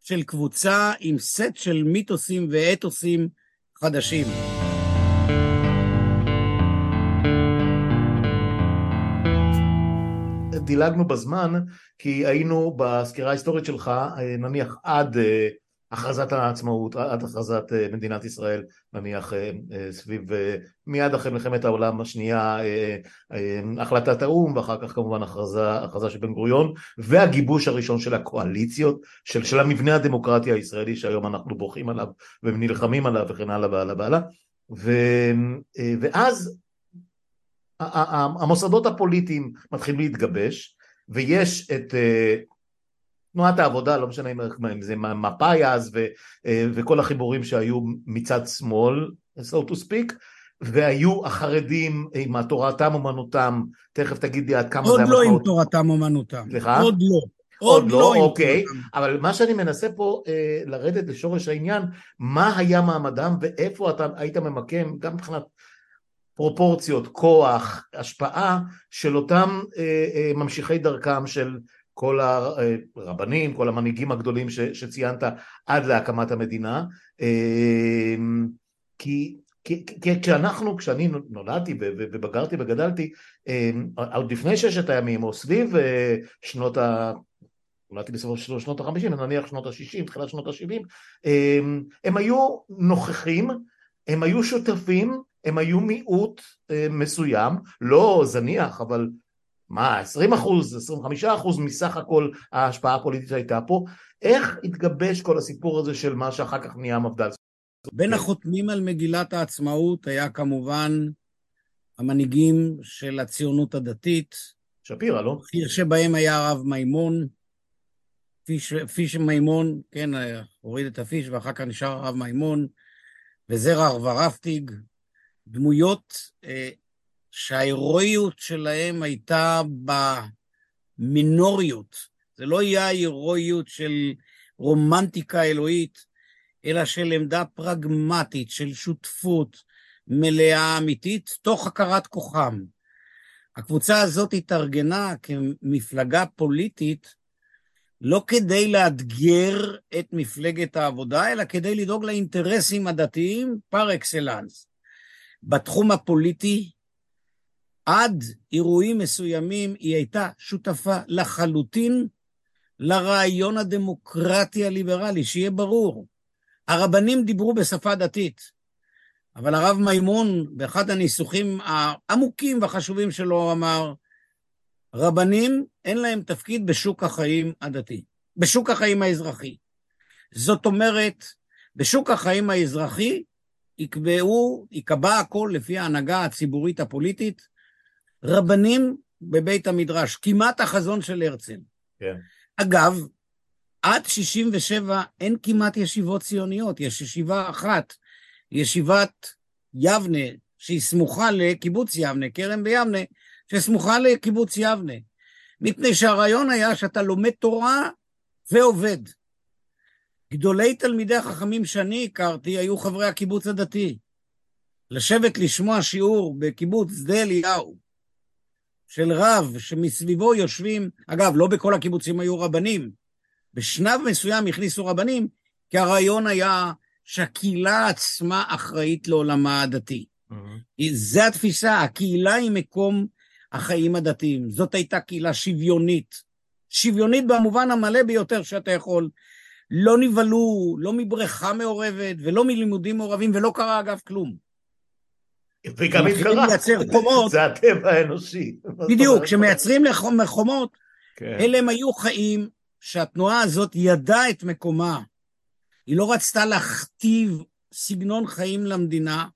של קבוצה עם סט של מיתוסים ואתוסים חדשים. דילגנו בזמן, כי היינו בסקירה ההיסטורית שלך, אה, נניח עד אה, הכרזת העצמאות, עד הכרזת אה, מדינת ישראל, נניח סביב, מיד אחרי מלחמת העולם השנייה, החלטת האו"ם, ואחר כך כמובן הכרזה, הכרזה של בן גוריון, והגיבוש הראשון של הקואליציות, של, של המבנה הדמוקרטי הישראלי שהיום אנחנו בוכים עליו ונלחמים עליו וכן הלאה והלאה והלאה, ואז המוסדות הפוליטיים מתחילים להתגבש ויש את אה, תנועת העבודה, לא משנה אם זה מפא"י אז אה, וכל החיבורים שהיו מצד שמאל, so to speak, והיו החרדים עם תורתם אומנותם, תכף תגידי עד כמה זה היה משמעות. עוד לא עם תורתם אומנותם. סליחה? עוד לא. עוד, עוד לא, לא אוקיי, אבל מה שאני מנסה פה אה, לרדת לשורש העניין, מה היה מעמדם ואיפה אתה היית ממקם, גם מבחינת פרופורציות, כוח, השפעה של אותם אה, אה, ממשיכי דרכם של כל הרבנים, כל המנהיגים הגדולים ש, שציינת עד להקמת המדינה. אה, כי, כי, כי כשאנחנו, כשאני נולדתי ובגרתי וגדלתי עוד לפני ששת הימים או סביב שנות ה... נולדתי בסוף שנות החמישים, נניח שנות השישים, תחילת שנות השבעים, הם היו נוכחים, הם היו שותפים הם היו מיעוט אה, מסוים, לא זניח, אבל מה, 20 אחוז, 25 אחוז מסך הכל ההשפעה הפוליטית שהייתה פה, איך התגבש כל הסיפור הזה של מה שאחר כך נהיה מפד"ל? בין החותמים על מגילת העצמאות היה כמובן המנהיגים של הציונות הדתית. שפירא, לא? שבהם היה הרב מימון, פיש, פיש מימון, כן, הוריד את הפיש ואחר כך נשאר הרב מימון, וזרע ורפטיג, דמויות אה, שההירואיות שלהם הייתה במינוריות. זה לא היה הירואיות של רומנטיקה אלוהית, אלא של עמדה פרגמטית, של שותפות מלאה אמיתית, תוך הכרת כוחם. הקבוצה הזאת התארגנה כמפלגה פוליטית לא כדי לאתגר את מפלגת העבודה, אלא כדי לדאוג לאינטרסים הדתיים פר אקסלנס. בתחום הפוליטי, עד אירועים מסוימים היא הייתה שותפה לחלוטין לרעיון הדמוקרטי הליברלי, שיהיה ברור. הרבנים דיברו בשפה דתית, אבל הרב מימון, באחד הניסוחים העמוקים והחשובים שלו, אמר, רבנים אין להם תפקיד בשוק החיים הדתי, בשוק החיים האזרחי. זאת אומרת, בשוק החיים האזרחי יקבעו, ייקבע הכל לפי ההנהגה הציבורית הפוליטית, רבנים בבית המדרש, כמעט החזון של הרצל. כן. אגב, עד 67' אין כמעט ישיבות ציוניות, יש ישיבה אחת, ישיבת יבנה, שהיא סמוכה לקיבוץ יבנה, כרם ביבנה, שסמוכה לקיבוץ יבנה. מפני שהרעיון היה שאתה לומד תורה ועובד. גדולי תלמידי החכמים שאני הכרתי היו חברי הקיבוץ הדתי. לשבת לשמוע שיעור בקיבוץ שדה אליהו של רב שמסביבו יושבים, אגב, לא בכל הקיבוצים היו רבנים, בשנב מסוים הכניסו רבנים, כי הרעיון היה שהקהילה עצמה אחראית לעולמה הדתי. Mm-hmm. זה התפיסה, הקהילה היא מקום החיים הדתיים. זאת הייתה קהילה שוויונית. שוויונית במובן המלא ביותר שאתה יכול. לא נבהלו, לא מבריכה מעורבת, ולא מלימודים מעורבים, ולא קרה אגב כלום. וגם אם קרה, [LAUGHS] חומות, זה הטבע האנושי. [LAUGHS] בדיוק, כשמייצרים חומות, כן. אלה הם היו חיים שהתנועה הזאת ידעה את מקומה. היא לא רצתה להכתיב סגנון חיים למדינה,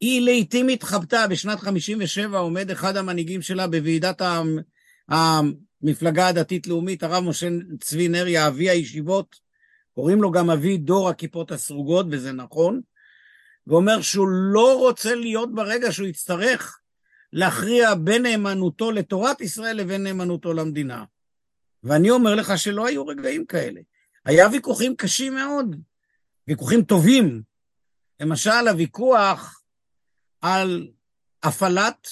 היא לעיתים התחבטה, בשנת 57' עומד אחד המנהיגים שלה בוועידת המפלגה הדתית-לאומית, הרב משה צבי נריה, אבי הישיבות, קוראים לו גם אבי דור הכיפות הסרוגות, וזה נכון, ואומר שהוא לא רוצה להיות ברגע שהוא יצטרך להכריע בין נאמנותו לתורת ישראל לבין נאמנותו למדינה. ואני אומר לך שלא היו רגעים כאלה. היה ויכוחים קשים מאוד, ויכוחים טובים. למשל, הוויכוח על הפעלת,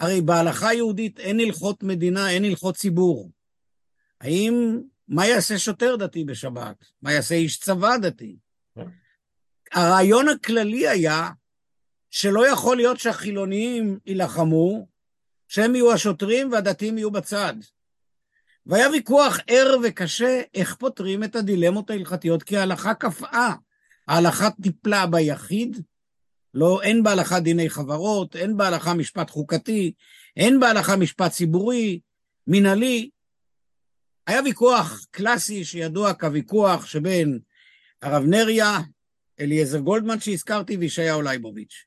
הרי בהלכה היהודית אין הלכות מדינה, אין הלכות ציבור. האם, מה יעשה שוטר דתי בשבת? מה יעשה איש צבא דתי? הרעיון הכללי היה שלא יכול להיות שהחילונים יילחמו, שהם יהיו השוטרים והדתיים יהיו בצד. והיה ויכוח ער וקשה איך פותרים את הדילמות ההלכתיות, כי ההלכה קפאה. ההלכה טיפלה ביחיד, לא, אין בהלכה דיני חברות, אין בהלכה משפט חוקתי, אין בהלכה משפט ציבורי, מינהלי. היה ויכוח קלאסי שידוע כוויכוח שבין הרב נריה, אליעזר גולדמן שהזכרתי וישעיהו לייבוביץ'.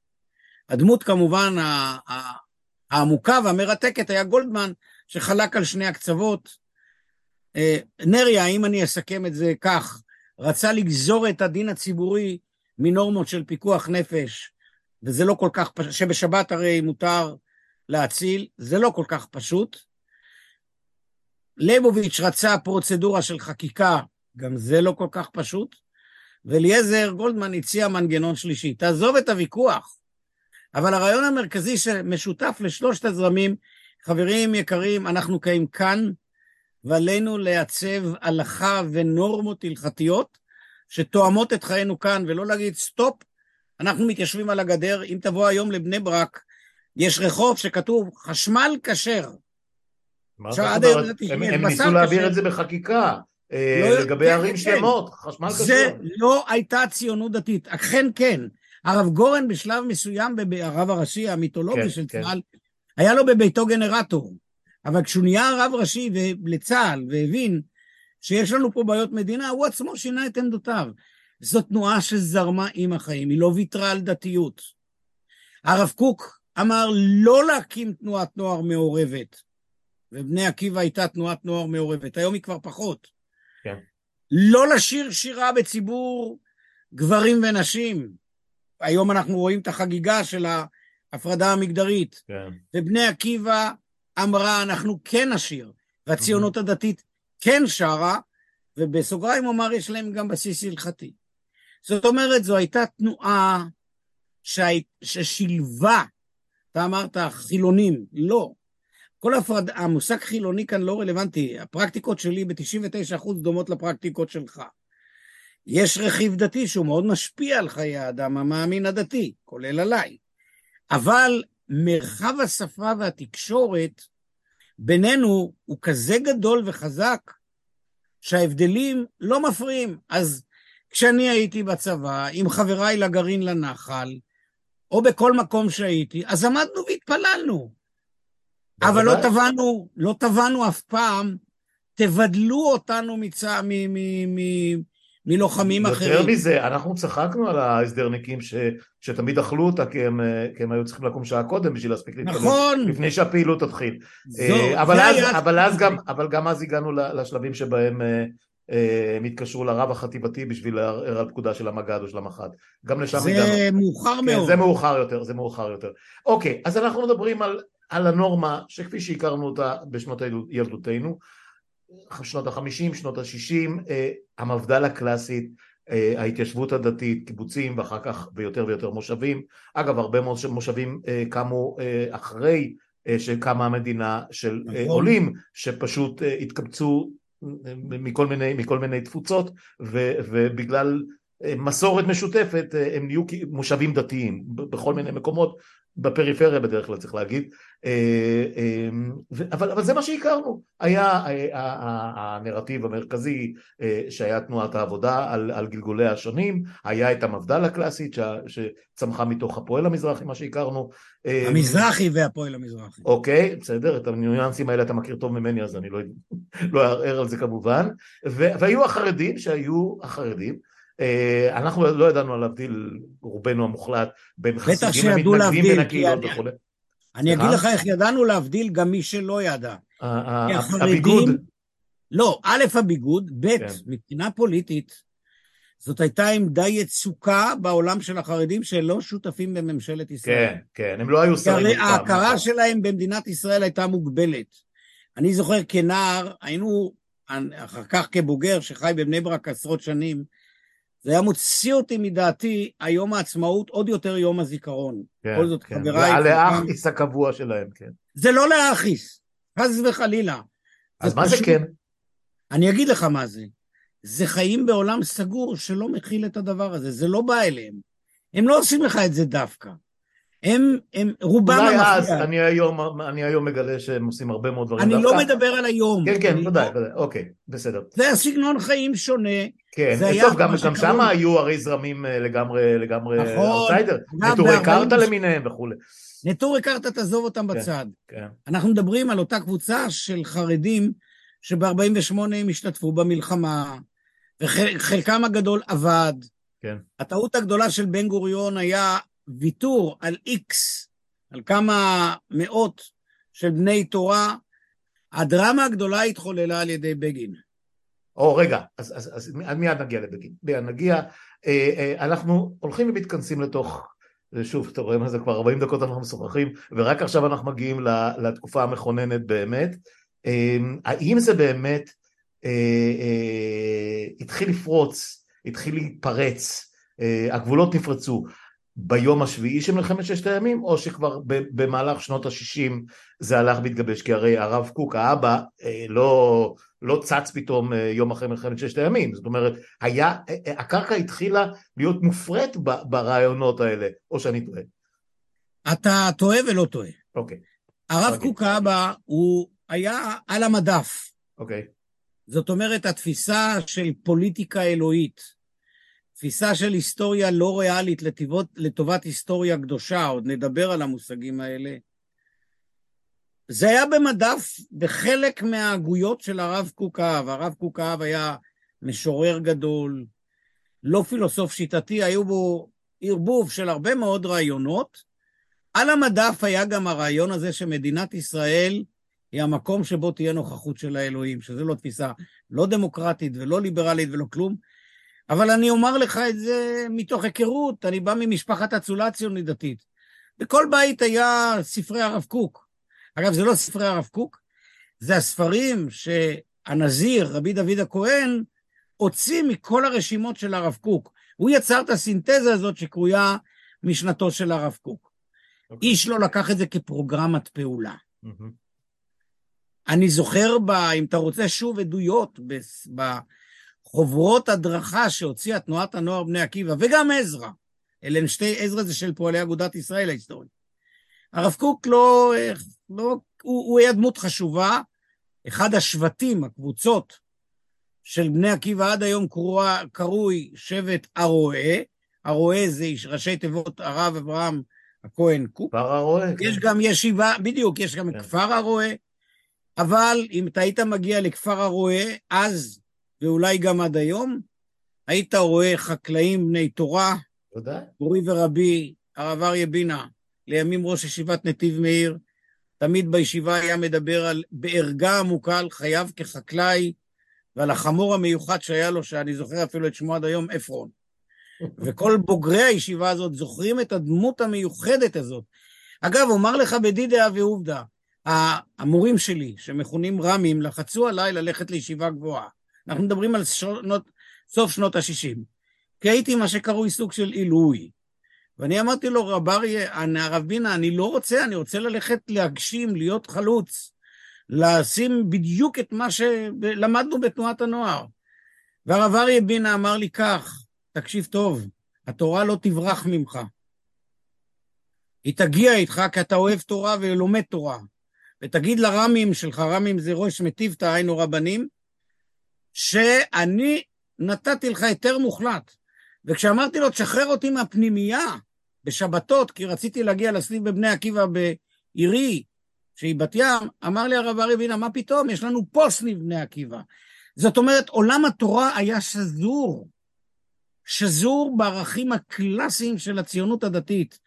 הדמות כמובן העמוקה והמרתקת היה גולדמן, שחלק על שני הקצוות. אה, נריה, אם אני אסכם את זה כך, רצה לגזור את הדין הציבורי מנורמות של פיקוח נפש, וזה לא כל כך פשוט, שבשבת הרי מותר להציל, זה לא כל כך פשוט. ליבוביץ' רצה פרוצדורה של חקיקה, גם זה לא כל כך פשוט. ואליעזר גולדמן הציע מנגנון שלישי. תעזוב את הוויכוח, אבל הרעיון המרכזי שמשותף לשלושת הזרמים, חברים יקרים, אנחנו קיים כאן, ועלינו לעצב הלכה ונורמות הלכתיות שתואמות את חיינו כאן, ולא להגיד סטופ, אנחנו מתיישבים על הגדר, אם תבוא היום לבני ברק, יש רחוב שכתוב חשמל כשר. מה זאת אומרת? הם ניסו להעביר את זה בחקיקה. אה, לא, לגבי כן, ערים כן. שלמות, חשמל כשר. זה לא הייתה ציונות דתית, אכן כן. הרב גורן בשלב מסוים, הרב הראשי המיתולוגי כן, של צה"ל, היה לו בביתו גנרטור. אבל כשהוא נהיה רב ראשי לצה"ל והבין שיש לנו פה בעיות מדינה, הוא עצמו שינה את עמדותיו. זו תנועה שזרמה עם החיים, היא לא ויתרה על דתיות. הרב קוק אמר לא להקים תנועת נוער מעורבת, ובני עקיבא הייתה תנועת נוער מעורבת, היום היא כבר פחות. כן. לא לשיר שירה בציבור גברים ונשים. היום אנחנו רואים את החגיגה של ההפרדה המגדרית. כן. ובני עקיבא אמרה, אנחנו כן נשיר, והציונות הדתית כן שרה, ובסוגריים אומר, יש להם גם בסיס הלכתי. זאת אומרת, זו הייתה תנועה שהי... ששילבה, אתה אמרת חילונים, לא. כל הפרד... המושג חילוני כאן לא רלוונטי, הפרקטיקות שלי ב-99% דומות לפרקטיקות שלך. יש רכיב דתי שהוא מאוד משפיע על חיי האדם המאמין הדתי, כולל עליי. אבל מרחב השפה והתקשורת בינינו הוא כזה גדול וחזק, שההבדלים לא מפריעים. אז כשאני הייתי בצבא, עם חבריי לגרעין לנחל, או בכל מקום שהייתי, אז עמדנו והתפללנו. אבל לא טבענו, לא טבענו אף פעם, תבדלו אותנו מצע, מ, מ, מ, מלוחמים יותר אחרים. יותר מזה, אנחנו צחקנו על ההסדרניקים ש, שתמיד אכלו אותה כי הם, כי הם היו צריכים לקום שעה קודם בשביל להספיק להתפלל. נכון. לפני שהפעילות תתחיל. זו, אה, אבל, אז, היה... אבל, אז גם, אבל גם אז הגענו לשלבים שבהם אה, אה, הם התקשרו לרב החטיבתי בשביל לערער על פקודה של המג"ד או של המח"ט. גם לשם זה הגענו. זה מאוחר כן, מאוד. זה מאוחר יותר, זה מאוחר יותר. אוקיי, אז אנחנו מדברים על, על הנורמה שכפי שהכרנו אותה בשנות ילדותנו, שנות החמישים, שנות השישים, אה, המפד"ל הקלאסית, אה, ההתיישבות הדתית, קיבוצים ואחר כך ביותר ויותר מושבים. אגב, הרבה מושבים אה, קמו אחרי שקמה המדינה של נכון. עולים שפשוט התקבצו מכל מיני, מכל מיני תפוצות ו, ובגלל מסורת משותפת הם נהיו מושבים דתיים בכל מיני מקומות בפריפריה בדרך כלל צריך להגיד, אה, אה, אבל, אבל זה מה שהכרנו, היה אה, הנרטיב המרכזי שהיה תנועת העבודה על, על גלגוליה השונים, היה את המפד"ל הקלאסית שצמחה מתוך הפועל המזרחי, מה שהכרנו. המזרחי והפועל המזרחי. אוקיי, בסדר, את הניואנסים האלה אתה מכיר טוב ממני אז אני לא, לא אערער על זה כמובן, והיו החרדים שהיו החרדים אנחנו לא ידענו להבדיל, רובנו המוחלט, בין חסידים למתנגדים בין הקהילות וכו'. אני אגיד לך איך ידענו להבדיל גם מי שלא ידע. הביגוד. לא, א', הביגוד, ב', כן. מבחינה פוליטית, זאת הייתה עמדה יצוקה בעולם של החרדים שלא שותפים בממשלת ישראל. כן, כן, הם לא היו שרים. ההכרה שלהם במדינת ישראל הייתה מוגבלת. אני זוכר כנער, היינו, אחר כך כבוגר שחי בבני ברק עשרות שנים, זה היה מוציא אותי מדעתי, היום העצמאות, עוד יותר יום הזיכרון. כן, כל זאת, כן. חבריי... זה הלאכיס הקבוע שלהם, כן. זה לא לאכיס, חס וחלילה. אז מה פשוט... זה כן? אני אגיד לך מה זה. זה חיים בעולם סגור שלא מכיל את הדבר הזה, זה לא בא אליהם. הם לא עושים לך את זה דווקא. הם, הם רובם המכריע. אולי אז, אני היום, אני היום מגלה שהם עושים הרבה מאוד דברים. אני לא דווקא. לא מדבר על היום. כן, כן, ודאי, לא... ודאי, אוקיי, בסדר. זה הסגנון חיים שונה. כן, טוב, גם, גם שם היו הרי זרמים אה, לגמרי, לגמרי נכון, אאוטסיידר. נטורי קרתא למיניהם וכולי. נטורי קרתא, תעזוב אותם כן, בצד. כן. אנחנו מדברים על אותה קבוצה של חרדים שב-48' הם השתתפו במלחמה, וחלקם הגדול עבד. כן. הטעות הגדולה של בן גוריון היה ויתור על איקס, על כמה מאות של בני תורה. הדרמה הגדולה התחוללה על ידי בגין. או רגע, אז, אז, אז מיד נגיע לבגין. מיד נגיע. אה, אה, אנחנו הולכים ומתכנסים לתוך, שוב, אתה רואה מה זה כבר 40 דקות אנחנו משוחחים, ורק עכשיו אנחנו מגיעים לתקופה המכוננת באמת. אה, האם זה באמת אה, אה, התחיל לפרוץ, התחיל להתפרץ, אה, הגבולות נפרצו ביום השביעי של מלחמת ששת הימים, או שכבר במהלך שנות ה-60 זה הלך והתגבש, כי הרי הרב קוק, האבא, לא, לא צץ פתאום יום אחרי מלחמת ששת הימים, זאת אומרת, היה, הקרקע התחילה להיות מופרית ברעיונות האלה, או שאני טועה. אתה טועה ולא טועה. אוקיי. הרב אוקיי. קוק האבא, הוא היה על המדף. אוקיי. זאת אומרת, התפיסה של פוליטיקה אלוהית, תפיסה של היסטוריה לא ריאלית לטובת, לטובת היסטוריה קדושה, עוד נדבר על המושגים האלה, זה היה במדף בחלק מההגויות של הרב קוקאב. הרב קוקאב היה משורר גדול, לא פילוסוף שיטתי, היו בו ערבוב של הרבה מאוד רעיונות. על המדף היה גם הרעיון הזה שמדינת ישראל היא המקום שבו תהיה נוכחות של האלוהים, שזו לא תפיסה לא דמוקרטית ולא ליברלית ולא כלום. אבל אני אומר לך את זה מתוך היכרות, אני בא ממשפחת אצולה ציונית דתית. בכל בית היה ספרי הרב קוק. אגב, זה לא ספרי הרב קוק, זה הספרים שהנזיר, רבי דוד הכהן, הוציא מכל הרשימות של הרב קוק. הוא יצר את הסינתזה הזאת שקרויה משנתו של הרב קוק. Okay. אוקיי. איש לא לקח את זה כפרוגרמת פעולה. Mm-hmm. אני זוכר, ב, אם אתה רוצה שוב עדויות, בחוברות הדרכה שהוציאה תנועת הנוער בני עקיבא, וגם עזרא, אלה הם שתי, עזרא זה של פועלי אגודת ישראל ההיסטורית. הרב קוק לא, לא הוא, הוא היה דמות חשובה, אחד השבטים, הקבוצות של בני עקיבא עד היום קרוא, קרוי שבט הרועה, הרועה זה ראשי תיבות הרב אברהם הכהן קוק. כפר הרועה. יש כן. גם ישיבה, בדיוק, יש גם כן. כפר הרועה, אבל אם אתה היית מגיע לכפר הרועה, אז, ואולי גם עד היום, היית רואה חקלאים בני תורה, תודה. מורי ורבי, הרב אריה בינה, לימים ראש ישיבת נתיב מאיר, תמיד בישיבה היה מדבר על בערגה עמוקה על חייו כחקלאי, ועל החמור המיוחד שהיה לו, שאני זוכר אפילו את שמו עד היום, עפרון. [LAUGHS] וכל בוגרי הישיבה הזאת זוכרים את הדמות המיוחדת הזאת. אגב, אומר לך בדידיה ועובדה, המורים שלי, שמכונים רמים, לחצו עליי ללכת לישיבה גבוהה. אנחנו מדברים על שנות, סוף שנות ה-60. כי הייתי מה שקרוי סוג של עילוי. ואני אמרתי לו, רב אריה, הרב בינה, אני לא רוצה, אני רוצה ללכת להגשים, להיות חלוץ, לשים בדיוק את מה שלמדנו בתנועת הנוער. והרב אריה בינה אמר לי כך, תקשיב טוב, התורה לא תברח ממך. היא תגיע איתך כי אתה אוהב תורה ולומד תורה. ותגיד לרמים שלך, רמים זה ראש מטיבתא, היינו רבנים, שאני נתתי לך היתר מוחלט. וכשאמרתי לו, תשחרר אותי מהפנימייה בשבתות, כי רציתי להגיע לסניף בבני עקיבא בעירי, שהיא בת ים, אמר לי הרב ארי וינה, מה פתאום? יש לנו פה סניף בני עקיבא. זאת אומרת, עולם התורה היה שזור, שזור בערכים הקלאסיים של הציונות הדתית,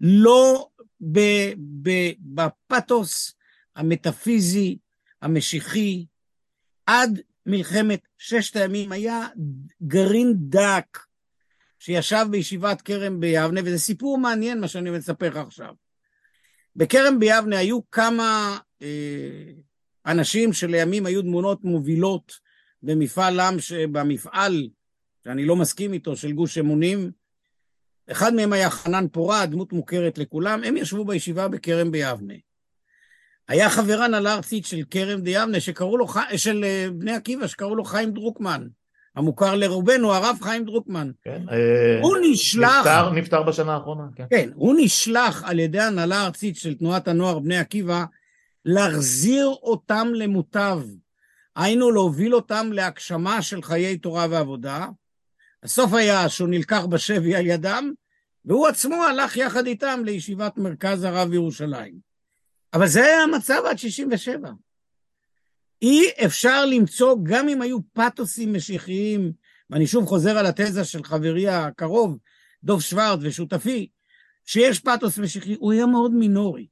לא בפתוס המטאפיזי, המשיחי, עד מלחמת ששת הימים היה גרעין דק שישב בישיבת כרם ביבנה, וזה סיפור מעניין מה שאני מספר לך עכשיו. בכרם ביבנה היו כמה אה, אנשים שלימים היו דמונות מובילות במפעל עם, במפעל, שאני לא מסכים איתו, של גוש אמונים. אחד מהם היה חנן פורה, דמות מוכרת לכולם, הם ישבו בישיבה בכרם ביבנה. היה חבר הנהלה ארצית של כרם דיאבנה, שקראו לו, של אה, בני עקיבא, שקראו לו חיים דרוקמן. המוכר לרובנו, הרב חיים דרוקמן. כן, הוא אה, נשלח... נפטר, נפטר בשנה האחרונה, כן. כן, הוא נשלח על ידי הנהלה ארצית של תנועת הנוער בני עקיבא להחזיר אותם למוטב. היינו להוביל אותם להגשמה של חיי תורה ועבודה. הסוף היה שהוא נלקח בשבי על ידם, והוא עצמו הלך יחד איתם לישיבת מרכז הרב ירושלים. אבל זה היה המצב עד 67. אי אפשר למצוא, גם אם היו פתוסים משיחיים, ואני שוב חוזר על התזה של חברי הקרוב, דוב שוורט ושותפי, שיש פתוס משיחי, הוא היה מאוד מינורי.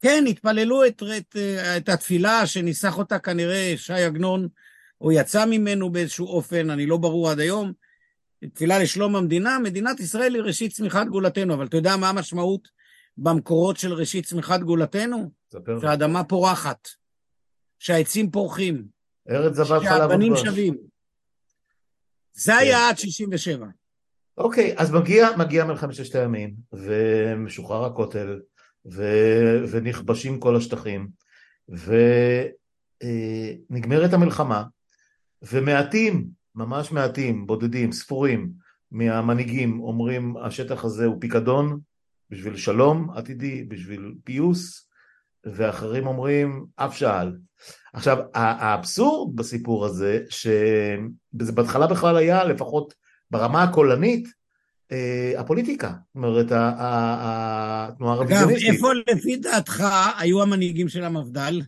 כן, התפללו את, את, את התפילה שניסח אותה כנראה שי עגנון, או יצא ממנו באיזשהו אופן, אני לא ברור עד היום, תפילה לשלום המדינה, מדינת ישראל היא ראשית צמיחת גאולתנו, אבל אתה יודע מה המשמעות במקורות של ראשית צמיחת גאולתנו? שהאדמה פורחת, שהעצים פורחים, ארץ זבת חלב שהבנים שווים. זה כן. היה עד 67. אוקיי, אז מגיע, מגיע מלחמת ששת הימים, ומשוחרר הכותל, ו, ונכבשים כל השטחים, ונגמרת המלחמה, ומעטים, ממש מעטים, בודדים, ספורים, מהמנהיגים אומרים השטח הזה הוא פיקדון בשביל שלום עתידי, בשביל פיוס, ואחרים אומרים אף שאל. עכשיו, האבסורד בסיפור הזה, שבהתחלה בכלל היה, לפחות ברמה הקולנית, אה, הפוליטיקה, זאת אומרת, התנועה הרוויזיוניסטית. אגב, איפה לפי דעתך היו המנהיגים של המפד"ל?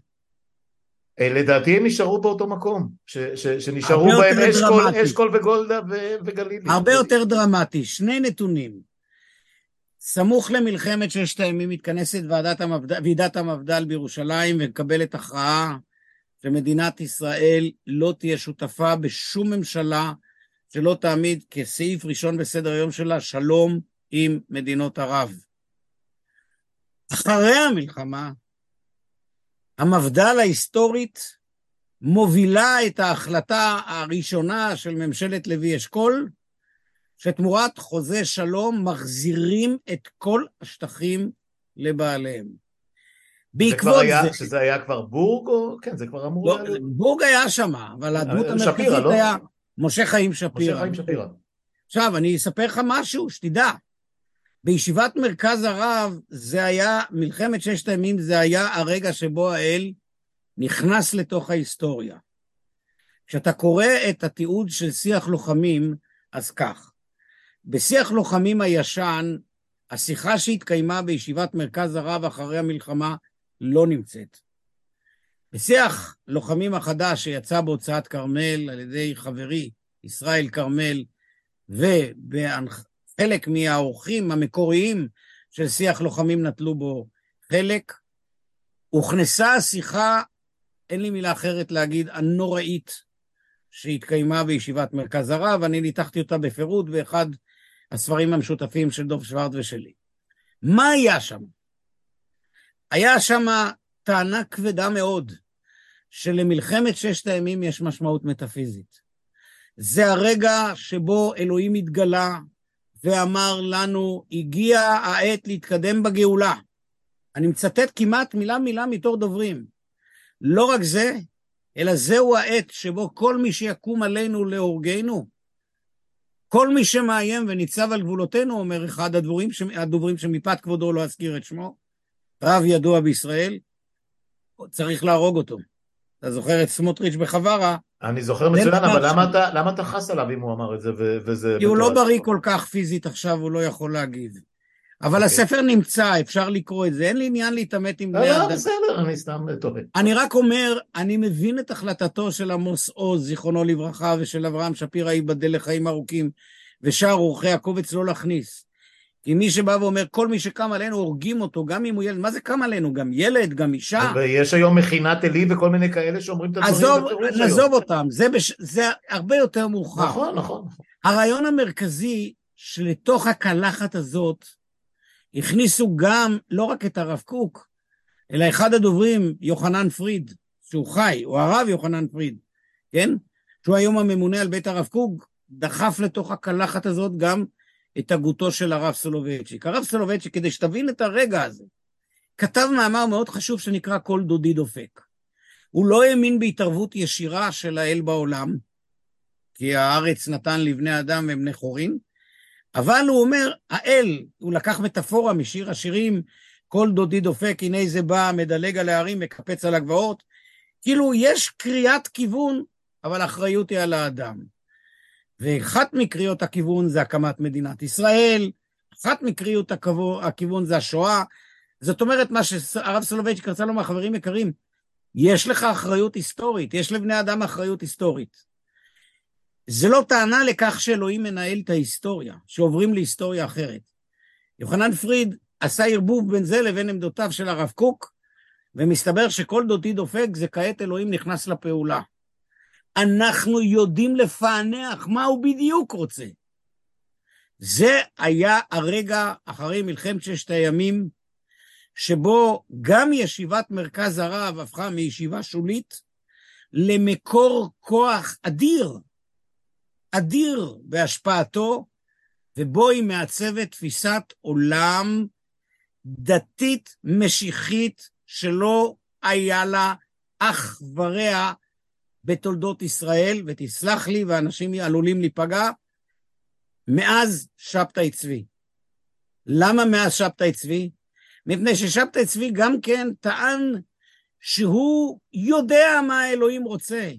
אה, לדעתי הם נשארו באותו מקום, ש, ש, שנשארו בהם אשכול, אשכול וגולדה וגלילי. הרבה יותר דרמטי, שני נתונים. סמוך למלחמת ששת הימים מתכנסת המפד... ועידת המפד"ל בירושלים ומקבלת הכרעה שמדינת ישראל לא תהיה שותפה בשום ממשלה שלא תעמיד כסעיף ראשון בסדר היום שלה שלום עם מדינות ערב. אחרי המלחמה, המפד"ל ההיסטורית מובילה את ההחלטה הראשונה של ממשלת לוי אשכול, שתמורת חוזה שלום מחזירים את כל השטחים לבעליהם. בעקבות זה... היה, זה... שזה היה כבר בורג או... כן, זה כבר אמור... לא, היה... בורג היה שם, אבל הדמות המרכזית לא? היה משה חיים שפירא. משה חיים שפירא. עכשיו, אני אספר לך משהו, שתדע. בישיבת מרכז הרב, זה היה, מלחמת ששת הימים, זה היה הרגע שבו האל נכנס לתוך ההיסטוריה. כשאתה קורא את התיעוד של שיח לוחמים, אז כך. בשיח לוחמים הישן, השיחה שהתקיימה בישיבת מרכז הרב אחרי המלחמה לא נמצאת. בשיח לוחמים החדש שיצא בהוצאת כרמל על ידי חברי ישראל כרמל, וחלק מהאורחים המקוריים של שיח לוחמים נטלו בו חלק, הוכנסה השיחה, אין לי מילה אחרת להגיד, הנוראית שהתקיימה בישיבת מרכז הרב, אני ניתחתי אותה בפירוט באחד הספרים המשותפים של דוב שוורט ושלי. מה היה שם? היה שם טענה כבדה מאוד, שלמלחמת ששת הימים יש משמעות מטאפיזית. זה הרגע שבו אלוהים התגלה ואמר לנו, הגיעה העת להתקדם בגאולה. אני מצטט כמעט מילה מילה מתור דוברים. לא רק זה, אלא זהו העת שבו כל מי שיקום עלינו להורגנו, כל מי שמאיים וניצב על גבולותינו, אומר אחד הדוברים, הדוברים שמפאת כבודו לא אזכיר את שמו, רב ידוע בישראל, צריך להרוג אותו. אתה זוכר את סמוטריץ' בחווארה? אני זוכר מצוין, אבל למה אתה, למה אתה חס עליו אם הוא אמר את זה וזה... כי הוא לא בריא כל כך פיזית עכשיו, הוא לא יכול להגיב. אבל okay. אוקיי. הספר נמצא, אפשר לקרוא את זה, אין לי עניין להתעמת עם לא, בני לא, אדם. לא, בסדר, אני סתם טועה. אני רק אומר, אני מבין את החלטתו של עמוס עוז, זיכרונו לברכה, ושל אברהם שפירא, ייבדל לחיים ארוכים, ושאר אורחי הקובץ לא להכניס. כי מי שבא ואומר, כל מי שקם עלינו הורגים אותו, גם אם הוא ילד, מה זה קם עלינו? גם ילד, גם אישה. ויש היום מכינת עלי וכל מיני כאלה שאומרים את הדברים עזוב, בפירוש היום. אותם, זה, בש... זה הרבה יותר מאוחר. נכון. נכון. הרעיון המרכזי שלתוך הקלחת הזאת הכניסו גם לא רק את הרב קוק, אלא אחד הדוברים, יוחנן פריד, שהוא חי, הוא הרב יוחנן פריד, כן? שהוא היום הממונה על בית הרב קוק, דחף לתוך הקלחת הזאת גם את הגותו של הרב סולובייצ'יק. הרב סולובייצ'יק, כדי שתבין את הרגע הזה, כתב מאמר מאוד חשוב שנקרא קול דודי דופק. הוא לא האמין בהתערבות ישירה של האל בעולם, כי הארץ נתן לבני אדם והם בני חורין, אבל הוא אומר, האל, הוא לקח מטאפורה משיר השירים, קול דודי דופק, הנה זה בא, מדלג על ההרים, מקפץ על הגבעות. כאילו, יש קריאת כיוון, אבל האחריות היא על האדם. ואחת מקריאות הכיוון זה הקמת מדינת ישראל, אחת מקריאות הכיוון, זה השואה. זאת אומרת, מה שהרב סולובייצ'יק רצה לומר, חברים יקרים, יש לך אחריות היסטורית, יש לבני אדם אחריות היסטורית. זה לא טענה לכך שאלוהים מנהל את ההיסטוריה, שעוברים להיסטוריה אחרת. יוחנן פריד עשה ערבוב בין זה לבין עמדותיו של הרב קוק, ומסתבר שכל דודי דופק זה כעת אלוהים נכנס לפעולה. אנחנו יודעים לפענח מה הוא בדיוק רוצה. זה היה הרגע אחרי מלחמת ששת הימים, שבו גם ישיבת מרכז הרב הפכה מישיבה שולית למקור כוח אדיר, אדיר בהשפעתו, ובו היא מעצבת תפיסת עולם דתית משיחית שלא היה לה אח ורע בתולדות ישראל, ותסלח לי, ואנשים עלולים להיפגע, מאז שבתאי צבי. למה מאז שבתאי צבי? מפני ששבתאי צבי גם כן טען שהוא יודע מה האלוהים רוצה,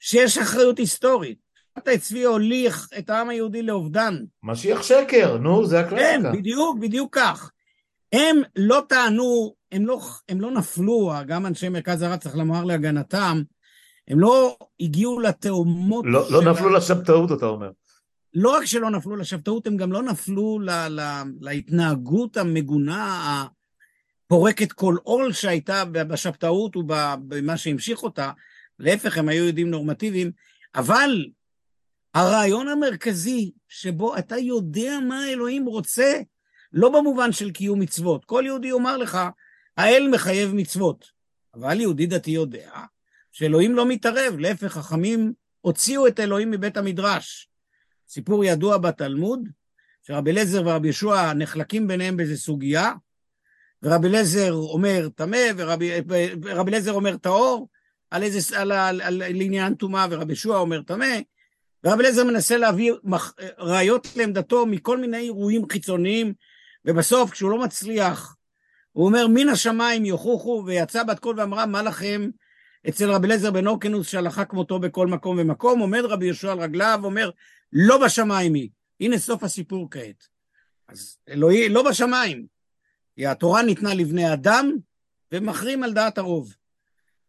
שיש אחריות היסטורית. שבתאי צבי הוליך את העם היהודי לאובדן. משיח שקר, נו, זה הקלאסיקה. כן, בדיוק, בדיוק כך. הם לא טענו, הם לא, הם לא נפלו, גם אנשי מרכז הרב צריך לומר להגנתם, הם לא הגיעו לתאומות לא, לא נפלו לשבתאות, אתה אומר. לא רק שלא נפלו לשבתאות, הם גם לא נפלו ל, ל, להתנהגות המגונה, הפורקת כל עול שהייתה בשבתאות ובמה שהמשיך אותה. להפך, הם היו יהודים נורמטיביים, אבל הרעיון המרכזי שבו אתה יודע מה האלוהים רוצה, לא במובן של קיום מצוות. כל יהודי יאמר לך, האל מחייב מצוות. אבל יהודי דתי יודע שאלוהים לא מתערב, להפך, חכמים הוציאו את אלוהים מבית המדרש. סיפור ידוע בתלמוד, שרבי אליעזר ורבי ישוע נחלקים ביניהם באיזו סוגיה, ורבי אליעזר אומר טמא, ורבי אליעזר אומר טהור, על, איזה, על, על, על, על עניין טומאה, ורבי ישוע אומר טמא, ורבי אליעזר מנסה להביא מח, ראיות לעמדתו מכל מיני אירועים חיצוניים, ובסוף, כשהוא לא מצליח, הוא אומר, מן השמיים יוכוחו, ויצא בת קול ואמרה, מה לכם אצל רבי אליעזר בן אורקנוס, שהלכה כמותו בכל מקום ומקום, עומד רבי יהושע על רגליו, אומר, לא בשמיים היא. הנה סוף הסיפור כעת. אז אלוהי, לא בשמיים. כי התורה ניתנה לבני אדם, ומכרים על דעת הרוב.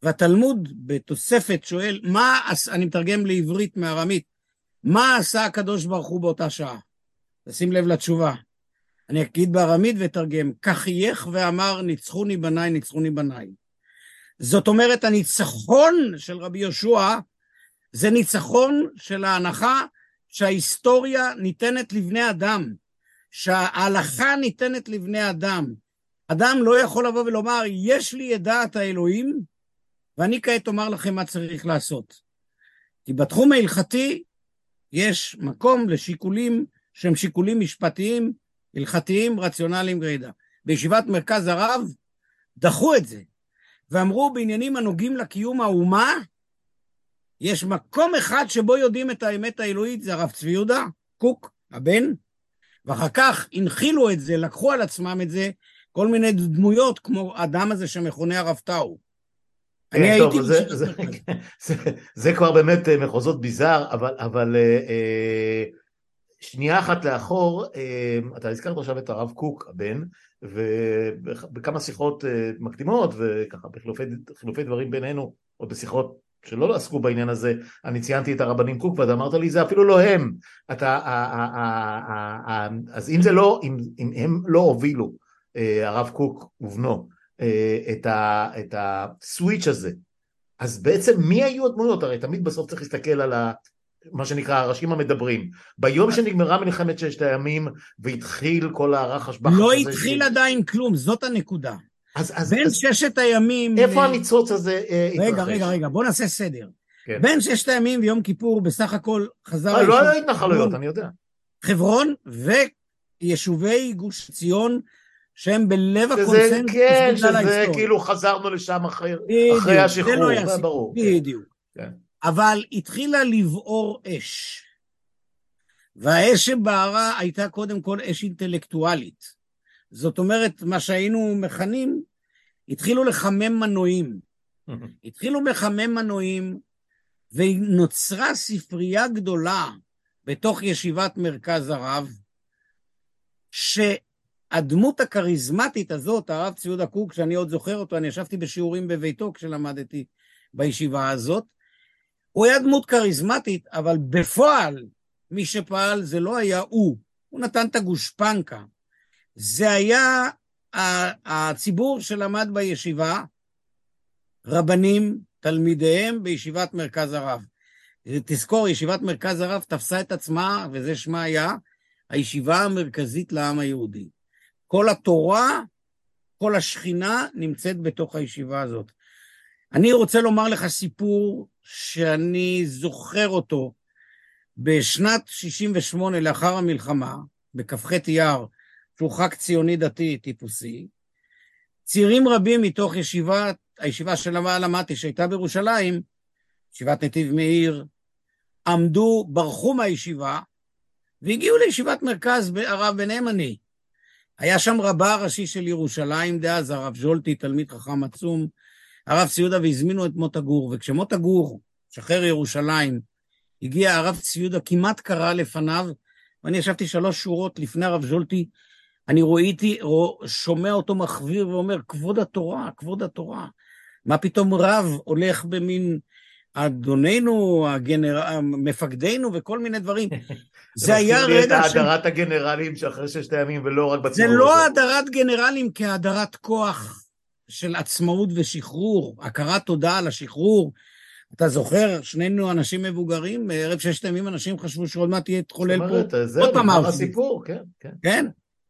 והתלמוד בתוספת שואל, מה, אני מתרגם לעברית מארמית, מה עשה הקדוש ברוך הוא באותה שעה? תשים לב לתשובה. אני אגיד בארמית ואתרגם, כך חייך ואמר, ניצחוני בניי, ניצחוני בניי. זאת אומרת, הניצחון של רבי יהושע זה ניצחון של ההנחה שההיסטוריה ניתנת לבני אדם, שההלכה ניתנת לבני אדם. אדם לא יכול לבוא ולומר, יש לי את דעת האלוהים, ואני כעת אומר לכם מה צריך לעשות. כי בתחום ההלכתי יש מקום לשיקולים שהם שיקולים משפטיים, הלכתיים, רציונליים גרידא. בישיבת מרכז הרב דחו את זה, ואמרו בעניינים הנוגעים לקיום האומה, יש מקום אחד שבו יודעים את האמת האלוהית, זה הרב צבי יהודה, קוק, הבן, ואחר כך הנחילו את זה, לקחו על עצמם את זה, כל מיני דמויות, כמו האדם הזה שמכונה הרב טאו. אני הייתי... זה, זה, זה, זה כבר באמת אה, מחוזות ביזאר, אבל, אבל אה, שנייה אחת לאחור, אה, אתה הזכרת עכשיו את הרב קוק, הבן, ובכמה שיחות מקדימות, וככה בחילופי דברים בינינו, עוד בשיחות שלא עסקו בעניין הזה, אני ציינתי את הרבנים קוק ואתה אמרת לי זה אפילו לא הם, אתה, אז אם זה לא, אם, הם לא הובילו, אה, הרב קוק ובנו, אה, את, ה, את הסוויץ' הזה, אז בעצם מי היו הדמויות? הרי תמיד בסוף צריך להסתכל על ה... מה שנקרא הראשים המדברים. ביום שנגמרה מלחמת ששת הימים והתחיל כל הרחש בחש לא התחיל ש... עדיין כלום, זאת הנקודה. אז, אז, בין אז, ששת הימים... איפה. הניצוץ הזה אה, התרחש? רגע, רגע, רגע, בוא נעשה סדר. כן. בין ששת הימים ויום כיפור בסך הכל חזר... אה, לא היה התנחלויות, אני יודע. חברון ויישובי גוש ציון שהם בלב הקונסנזוס כן, שזה כאילו חזרנו לשם אחרי, בדיוק, אחרי השחרור, זה לא היה ברור. בדיוק. כן. אבל התחילה לבעור אש. והאש שבערה הייתה קודם כל אש אינטלקטואלית. זאת אומרת, מה שהיינו מכנים, התחילו לחמם מנועים. [LAUGHS] התחילו לחמם מנועים, ונוצרה ספרייה גדולה בתוך ישיבת מרכז הרב, שהדמות הכריזמטית הזאת, הרב ציודה קוק, שאני עוד זוכר אותו, אני ישבתי בשיעורים בביתו כשלמדתי בישיבה הזאת, הוא היה דמות כריזמטית, אבל בפועל מי שפעל זה לא היה הוא, הוא נתן את הגושפנקה. זה היה הציבור שלמד בישיבה, רבנים, תלמידיהם בישיבת מרכז הרב. תזכור, ישיבת מרכז הרב תפסה את עצמה, וזה שמה היה, הישיבה המרכזית לעם היהודי. כל התורה, כל השכינה נמצאת בתוך הישיבה הזאת. אני רוצה לומר לך סיפור שאני זוכר אותו בשנת 68 לאחר המלחמה, בכ"ח אייר, שהוא חג ציוני דתי טיפוסי, צעירים רבים מתוך ישיבת, הישיבה של למדתי שהייתה בירושלים, ישיבת נתיב מאיר, עמדו, ברחו מהישיבה והגיעו לישיבת מרכז הרב ביניהם אני. היה שם רבה הראשי של ירושלים דאז, הרב ז'ולטי, תלמיד חכם עצום, הרב ציודה והזמינו את מוטה גור, וכשמוטה גור, שחרר ירושלים, הגיע הרב ציודה, כמעט קרא לפניו, ואני ישבתי שלוש שורות לפני הרב ז'ולטי, אני ראיתי, שומע אותו מחוויר ואומר, כבוד התורה, כבוד התורה. מה פתאום רב הולך במין אדוננו, הגנר... מפקדינו וכל מיני דברים. [LAUGHS] זה היה רגע ש... זה את האדרת הגנרלים שאחרי ששת הימים ולא רק בציבור. זה לא האדרת גנרלים כהאדרת כוח של עצמאות ושחרור, הכרת תודה על השחרור. אתה זוכר, שנינו אנשים מבוגרים, בערב ששת הימים אנשים חשבו שעוד מעט תהיה תחולל פה עוד פעם ארצי. הסיפור, כן, כן. כן,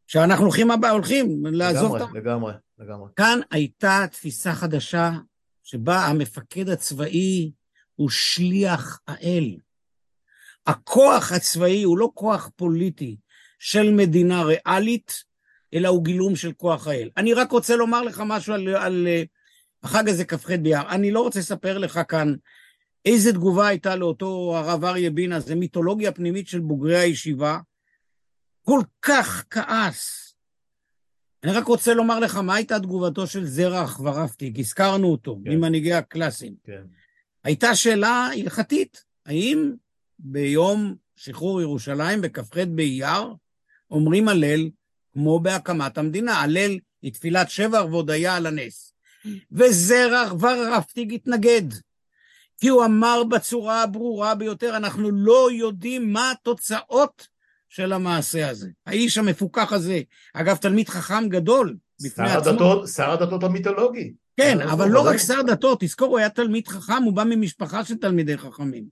שאנחנו הולכים הבא, הולכים לעזוב אותם. לגמרי, לגמרי, לגמרי. כאן הייתה תפיסה חדשה, שבה המפקד הצבאי הוא שליח האל. הכוח הצבאי הוא לא כוח פוליטי של מדינה ריאלית, אלא הוא גילום של כוח האל. אני רק רוצה לומר לך משהו על, על אה, החג הזה כ"ח באייר. אני לא רוצה לספר לך כאן איזה תגובה הייתה לאותו הרב אריה בינה, זה מיתולוגיה פנימית של בוגרי הישיבה. כל כך כעס. אני רק רוצה לומר לך מה הייתה תגובתו של זרח ורפטיק, הזכרנו אותו, כן. ממנהיגי הקלאסים. כן. הייתה שאלה הלכתית, האם ביום שחרור ירושלים בכ"ח באייר אומרים הלל כמו בהקמת המדינה. הלל היא תפילת שבח והודיה על הנס. וזרח ורפטיג התנגד, כי הוא אמר בצורה הברורה ביותר, אנחנו לא יודעים מה התוצאות של המעשה הזה. האיש המפוכח הזה, אגב, תלמיד חכם גדול בפני עצמו. שר הדתות המיתולוגי. כן, אבל לא רק שר דתות, תזכור, הוא היה תלמיד חכם, הוא בא ממשפחה של תלמידי חכמים.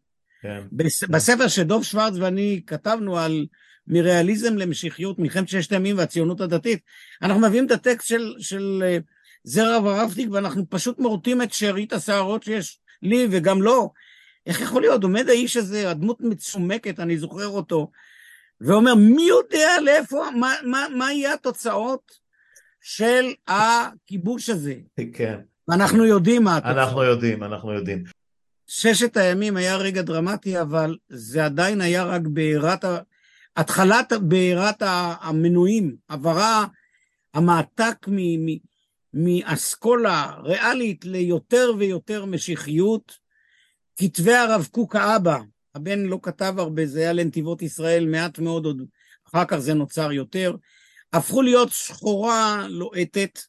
כן. בספר שדוב שוורץ ואני כתבנו על מריאליזם למשיחיות, מלחמת ששת הימים והציונות הדתית. אנחנו מביאים את הטקסט של, של אה, זרע ורבטיק ואנחנו פשוט מורטים את שארית השערות שיש לי וגם לו. איך יכול להיות? עומד האיש הזה, הדמות מצומקת, אני זוכר אותו, ואומר, מי יודע לאיפה, מה, מה, מה יהיה התוצאות של הכיבוש הזה? כן. ואנחנו יודעים מה התוצאות. אנחנו יודעים, אנחנו יודעים. ששת הימים היה רגע דרמטי, אבל זה עדיין היה רק בעירת. התחלת בעירת המנויים, עברה המעתק מאסכולה ריאלית ליותר ויותר משיחיות. כתבי הרב קוק האבא, הבן לא כתב הרבה, זה היה לנתיבות ישראל מעט מאוד, עוד אחר כך זה נוצר יותר, הפכו להיות שחורה לוהטת,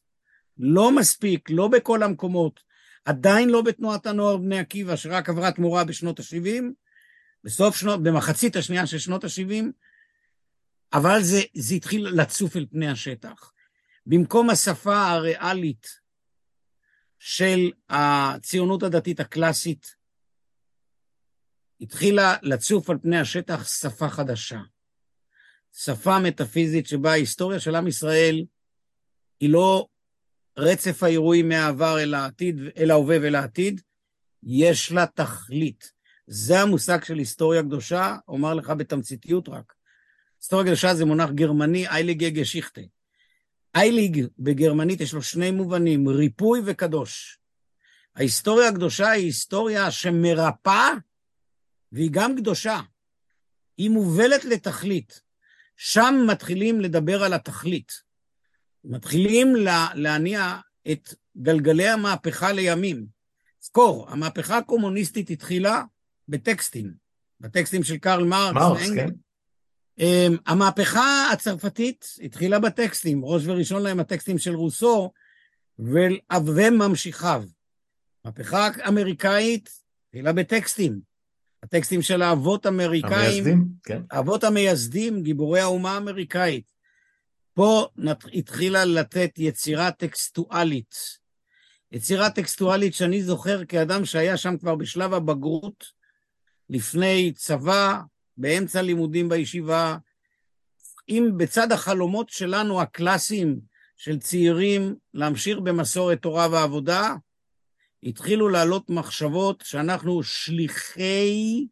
לא מספיק, לא בכל המקומות, עדיין לא בתנועת הנוער בני עקיבא, שרק עברה תמורה בשנות ה-70, בסוף שנות, במחצית השנייה של שנות ה-70, אבל זה, זה התחיל לצוף אל פני השטח. במקום השפה הריאלית של הציונות הדתית הקלאסית, התחילה לצוף על פני השטח שפה חדשה. שפה מטאפיזית שבה ההיסטוריה של עם ישראל היא לא רצף האירועים מהעבר אל העתיד, אל ההווה ואל העתיד, יש לה תכלית. זה המושג של היסטוריה קדושה, אומר לך בתמציתיות רק. היסטוריה קדושה זה מונח גרמני, אייליגה גשיכטה. אייליג בגרמנית יש לו שני מובנים, ריפוי וקדוש. ההיסטוריה הקדושה היא היסטוריה שמרפאה, והיא גם קדושה. היא מובלת לתכלית. שם מתחילים לדבר על התכלית. מתחילים לה, להניע את גלגלי המהפכה לימים. זכור, המהפכה הקומוניסטית התחילה בטקסטים, בטקסטים של קרל מרקס. מרקס, כן. Um, המהפכה הצרפתית התחילה בטקסטים, ראש וראשון להם הטקסטים של רוסו וממשיכיו. המהפכה האמריקאית התחילה בטקסטים, הטקסטים של האבות האמריקאים, המייסדים, כן. האבות המייסדים, גיבורי האומה האמריקאית. פה התחילה לתת יצירה טקסטואלית. יצירה טקסטואלית שאני זוכר כאדם שהיה שם כבר בשלב הבגרות, לפני צבא, באמצע לימודים בישיבה, אם בצד החלומות שלנו הקלאסיים של צעירים להמשיך במסורת תורה ועבודה, התחילו לעלות מחשבות שאנחנו שליחי,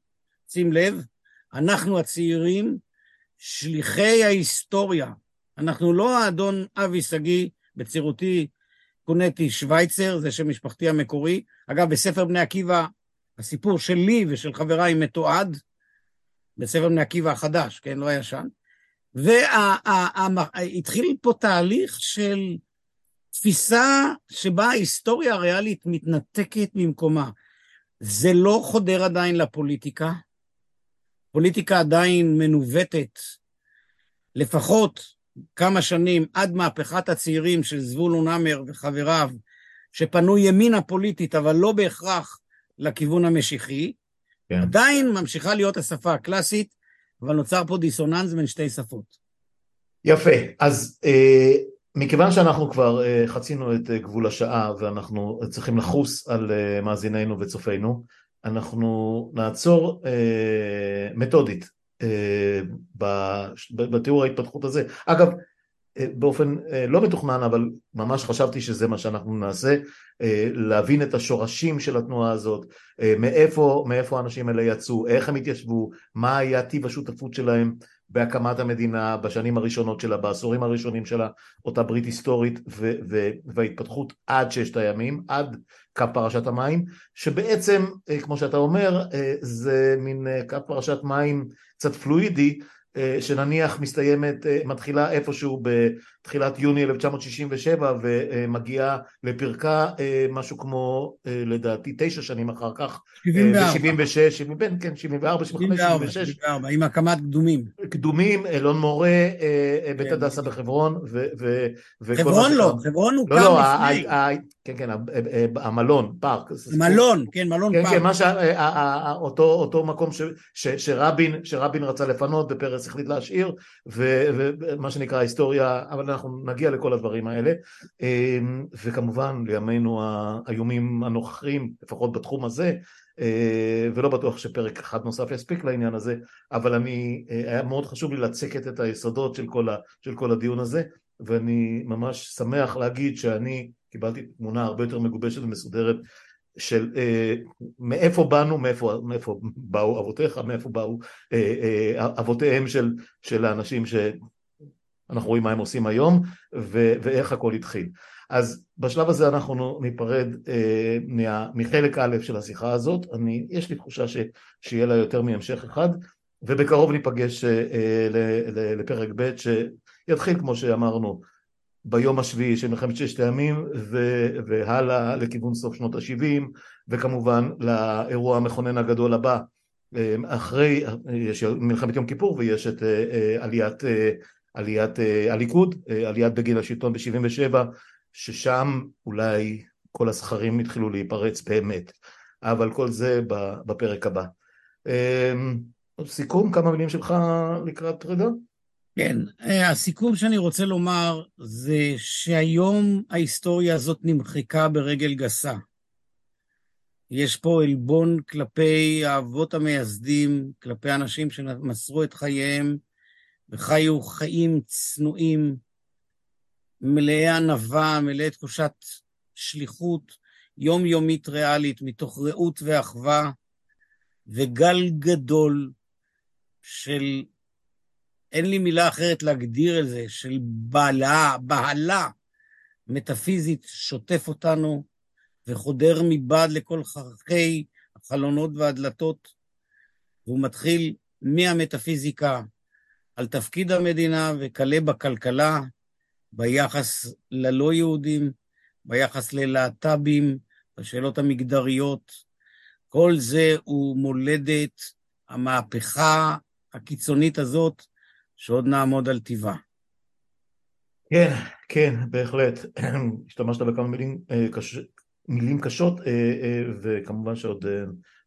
שים לב, אנחנו הצעירים, שליחי ההיסטוריה. אנחנו לא האדון אבי שגיא, בצעירותי קונטי שווייצר, זה שם משפחתי המקורי. אגב, בספר בני עקיבא, הסיפור שלי ושל חבריי מתועד, בספר בני עקיבא החדש, כן, לא הישן. והתחיל פה תהליך של תפיסה שבה ההיסטוריה הריאלית מתנתקת ממקומה. זה לא חודר עדיין לפוליטיקה. פוליטיקה עדיין מנווטת, לפחות כמה שנים עד מהפכת הצעירים של זבולון המר וחבריו, שפנו ימינה פוליטית, אבל לא בהכרח לכיוון המשיחי, כן. עדיין ממשיכה להיות השפה הקלאסית, אבל נוצר פה דיסוננס בין שתי שפות. יפה, אז אה, מכיוון שאנחנו כבר אה, חצינו את אה, גבול השעה ואנחנו צריכים לחוס על אה, מאזינינו וצופינו, אנחנו נעצור מתודית בתיאור ההתפתחות הזה. אגב, באופן לא מתוכנן, אבל ממש חשבתי שזה מה שאנחנו נעשה, להבין את השורשים של התנועה הזאת, מאיפה, מאיפה האנשים האלה יצאו, איך הם התיישבו, מה היה טיב השותפות שלהם בהקמת המדינה, בשנים הראשונות שלה, בעשורים הראשונים שלה, אותה ברית היסטורית ו- ו- וההתפתחות עד ששת הימים, עד קו פרשת המים, שבעצם, כמו שאתה אומר, זה מין קו פרשת מים קצת פלואידי, אה, שנניח מסתיימת, אה, מתחילה איפשהו בתחילת יוני 1967 ומגיעה לפרקה אה, משהו כמו לדעתי תשע שנים אחר כך, 74, ב-76, כן, 74, 75, 76, 74, עם הקמת קדומים. קדומים, אלון מורה, בית כן. הדסה בחברון, ו... חברון לא, חברון הוא לא, לא, לפני. כן, כן, המלון, פארק. מלון, כן, מלון כן, פארק. כן, מה אותו מקום שרבין רצה לפנות ופרס החליט להשאיר, ומה שנקרא היסטוריה, אבל אנחנו נגיע לכל הדברים האלה, אמ, וכמובן לימינו האיומים הנוכחים, לפחות בתחום הזה, אה, ולא בטוח שפרק אחד נוסף יספיק לעניין הזה, אבל אני, אה, היה מאוד חשוב לי לצקת את היסודות של כל, ה, של כל הדיון הזה, ואני ממש שמח להגיד שאני קיבלתי תמונה הרבה יותר מגובשת ומסודרת של אה, מאיפה באנו, מאיפה, מאיפה באו אבותיך, מאיפה באו אה, אה, אבותיהם של, של האנשים שאנחנו רואים מה הם עושים היום ו, ואיך הכל התחיל. אז בשלב הזה אנחנו ניפרד אה, מה, מחלק א' של השיחה הזאת, אני, יש לי תחושה ש, שיהיה לה יותר מהמשך אחד ובקרוב ניפגש אה, ל, ל, לפרק ב' שיתחיל כמו שאמרנו ביום השביעי של מלחמת ששת הימים והלאה לכיוון סוף שנות ה-70 וכמובן לאירוע המכונן הגדול הבא אחרי, יש מלחמת יום כיפור ויש את אה, אה, עליית, אה, עליית הליכוד, עליית בגיל השלטון ב-77 ששם אולי כל הסכרים התחילו להיפרץ באמת, אבל כל זה בפרק הבא. סיכום, כמה מילים שלך לקראת רגע? כן, הסיכום שאני רוצה לומר זה שהיום ההיסטוריה הזאת נמחקה ברגל גסה. יש פה עלבון כלפי האבות המייסדים, כלפי אנשים שמסרו את חייהם וחיו חיים צנועים, מלאי ענווה, מלאי תחושת שליחות יומיומית ריאלית, מתוך רעות ואחווה, וגל גדול של, אין לי מילה אחרת להגדיר את זה, של בעלה, בהלה מטאפיזית שוטף אותנו, וחודר מבעד לכל חרכי החלונות והדלתות, והוא מתחיל מהמטאפיזיקה על תפקיד המדינה וכלה בכלכלה, ביחס ללא יהודים, ביחס ללהט"בים, בשאלות המגדריות. כל זה הוא מולדת המהפכה הקיצונית הזאת, שעוד נעמוד על טיבה. כן, כן, בהחלט. [CLEARS THROAT] השתמשת בכמה מילים אה, קש... מילים קשות, אה, אה, וכמובן שעוד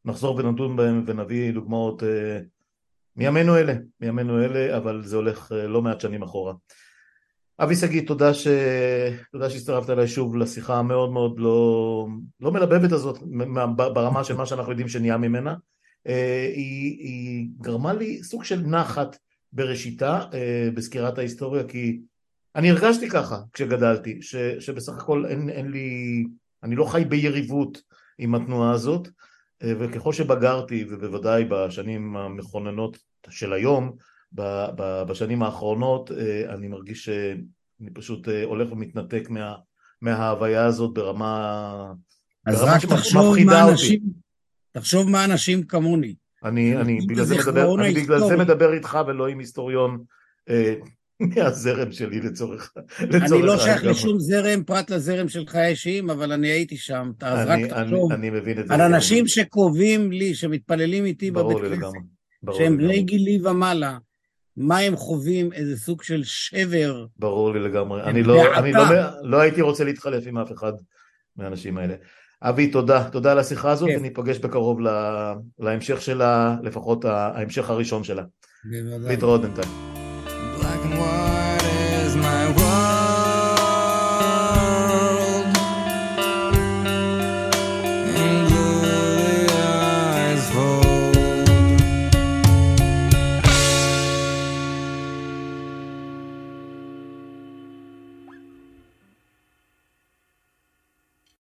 נחזור ונדון בהם ונביא דוגמאות מימינו אלה, מימינו אלה, אבל זה הולך לא מעט שנים אחורה. אבי שגיא, תודה, ש... תודה שהצטרפת אליי שוב לשיחה המאוד מאוד לא, לא מלבבת הזאת ברמה של מה שאנחנו יודעים שנהיה ממנה. היא, היא גרמה לי סוג של נחת בראשיתה בסקירת ההיסטוריה, כי אני הרגשתי ככה כשגדלתי, ש, שבסך הכל אין, אין לי אני לא חי ביריבות עם התנועה הזאת, אה, וככל שבגרתי, ובוודאי בשנים המכוננות של היום, בשנים האחרונות, אה, אני מרגיש שאני פשוט אה, הולך ומתנתק מה, מההוויה הזאת ברמה, אז ברמה רק תחשוב מה אנשים, תחשוב מה אנשים כמוני. אני, אני בגלל זה מדבר, אני בגלל זה מדבר איתך ולא עם היסטוריון מהזרם שלי לצורך... אני לא שייך לשום זרם פרט לזרם של חיי אישיים, אבל אני הייתי שם, אז רק תחשוב על אנשים שקרובים לי, שמתפללים איתי בבית כנסת, שהם בני גילי ומעלה, מה הם חווים, איזה סוג של שבר. ברור לי לגמרי. אני, לא, אני לא, לא הייתי רוצה להתחלף עם אף אחד מהאנשים האלה. אבי, תודה. תודה על השיחה הזאת, כן. וניפגש בקרוב להמשך שלה, לפחות ההמשך הראשון שלה. להתראות בינתיים. one.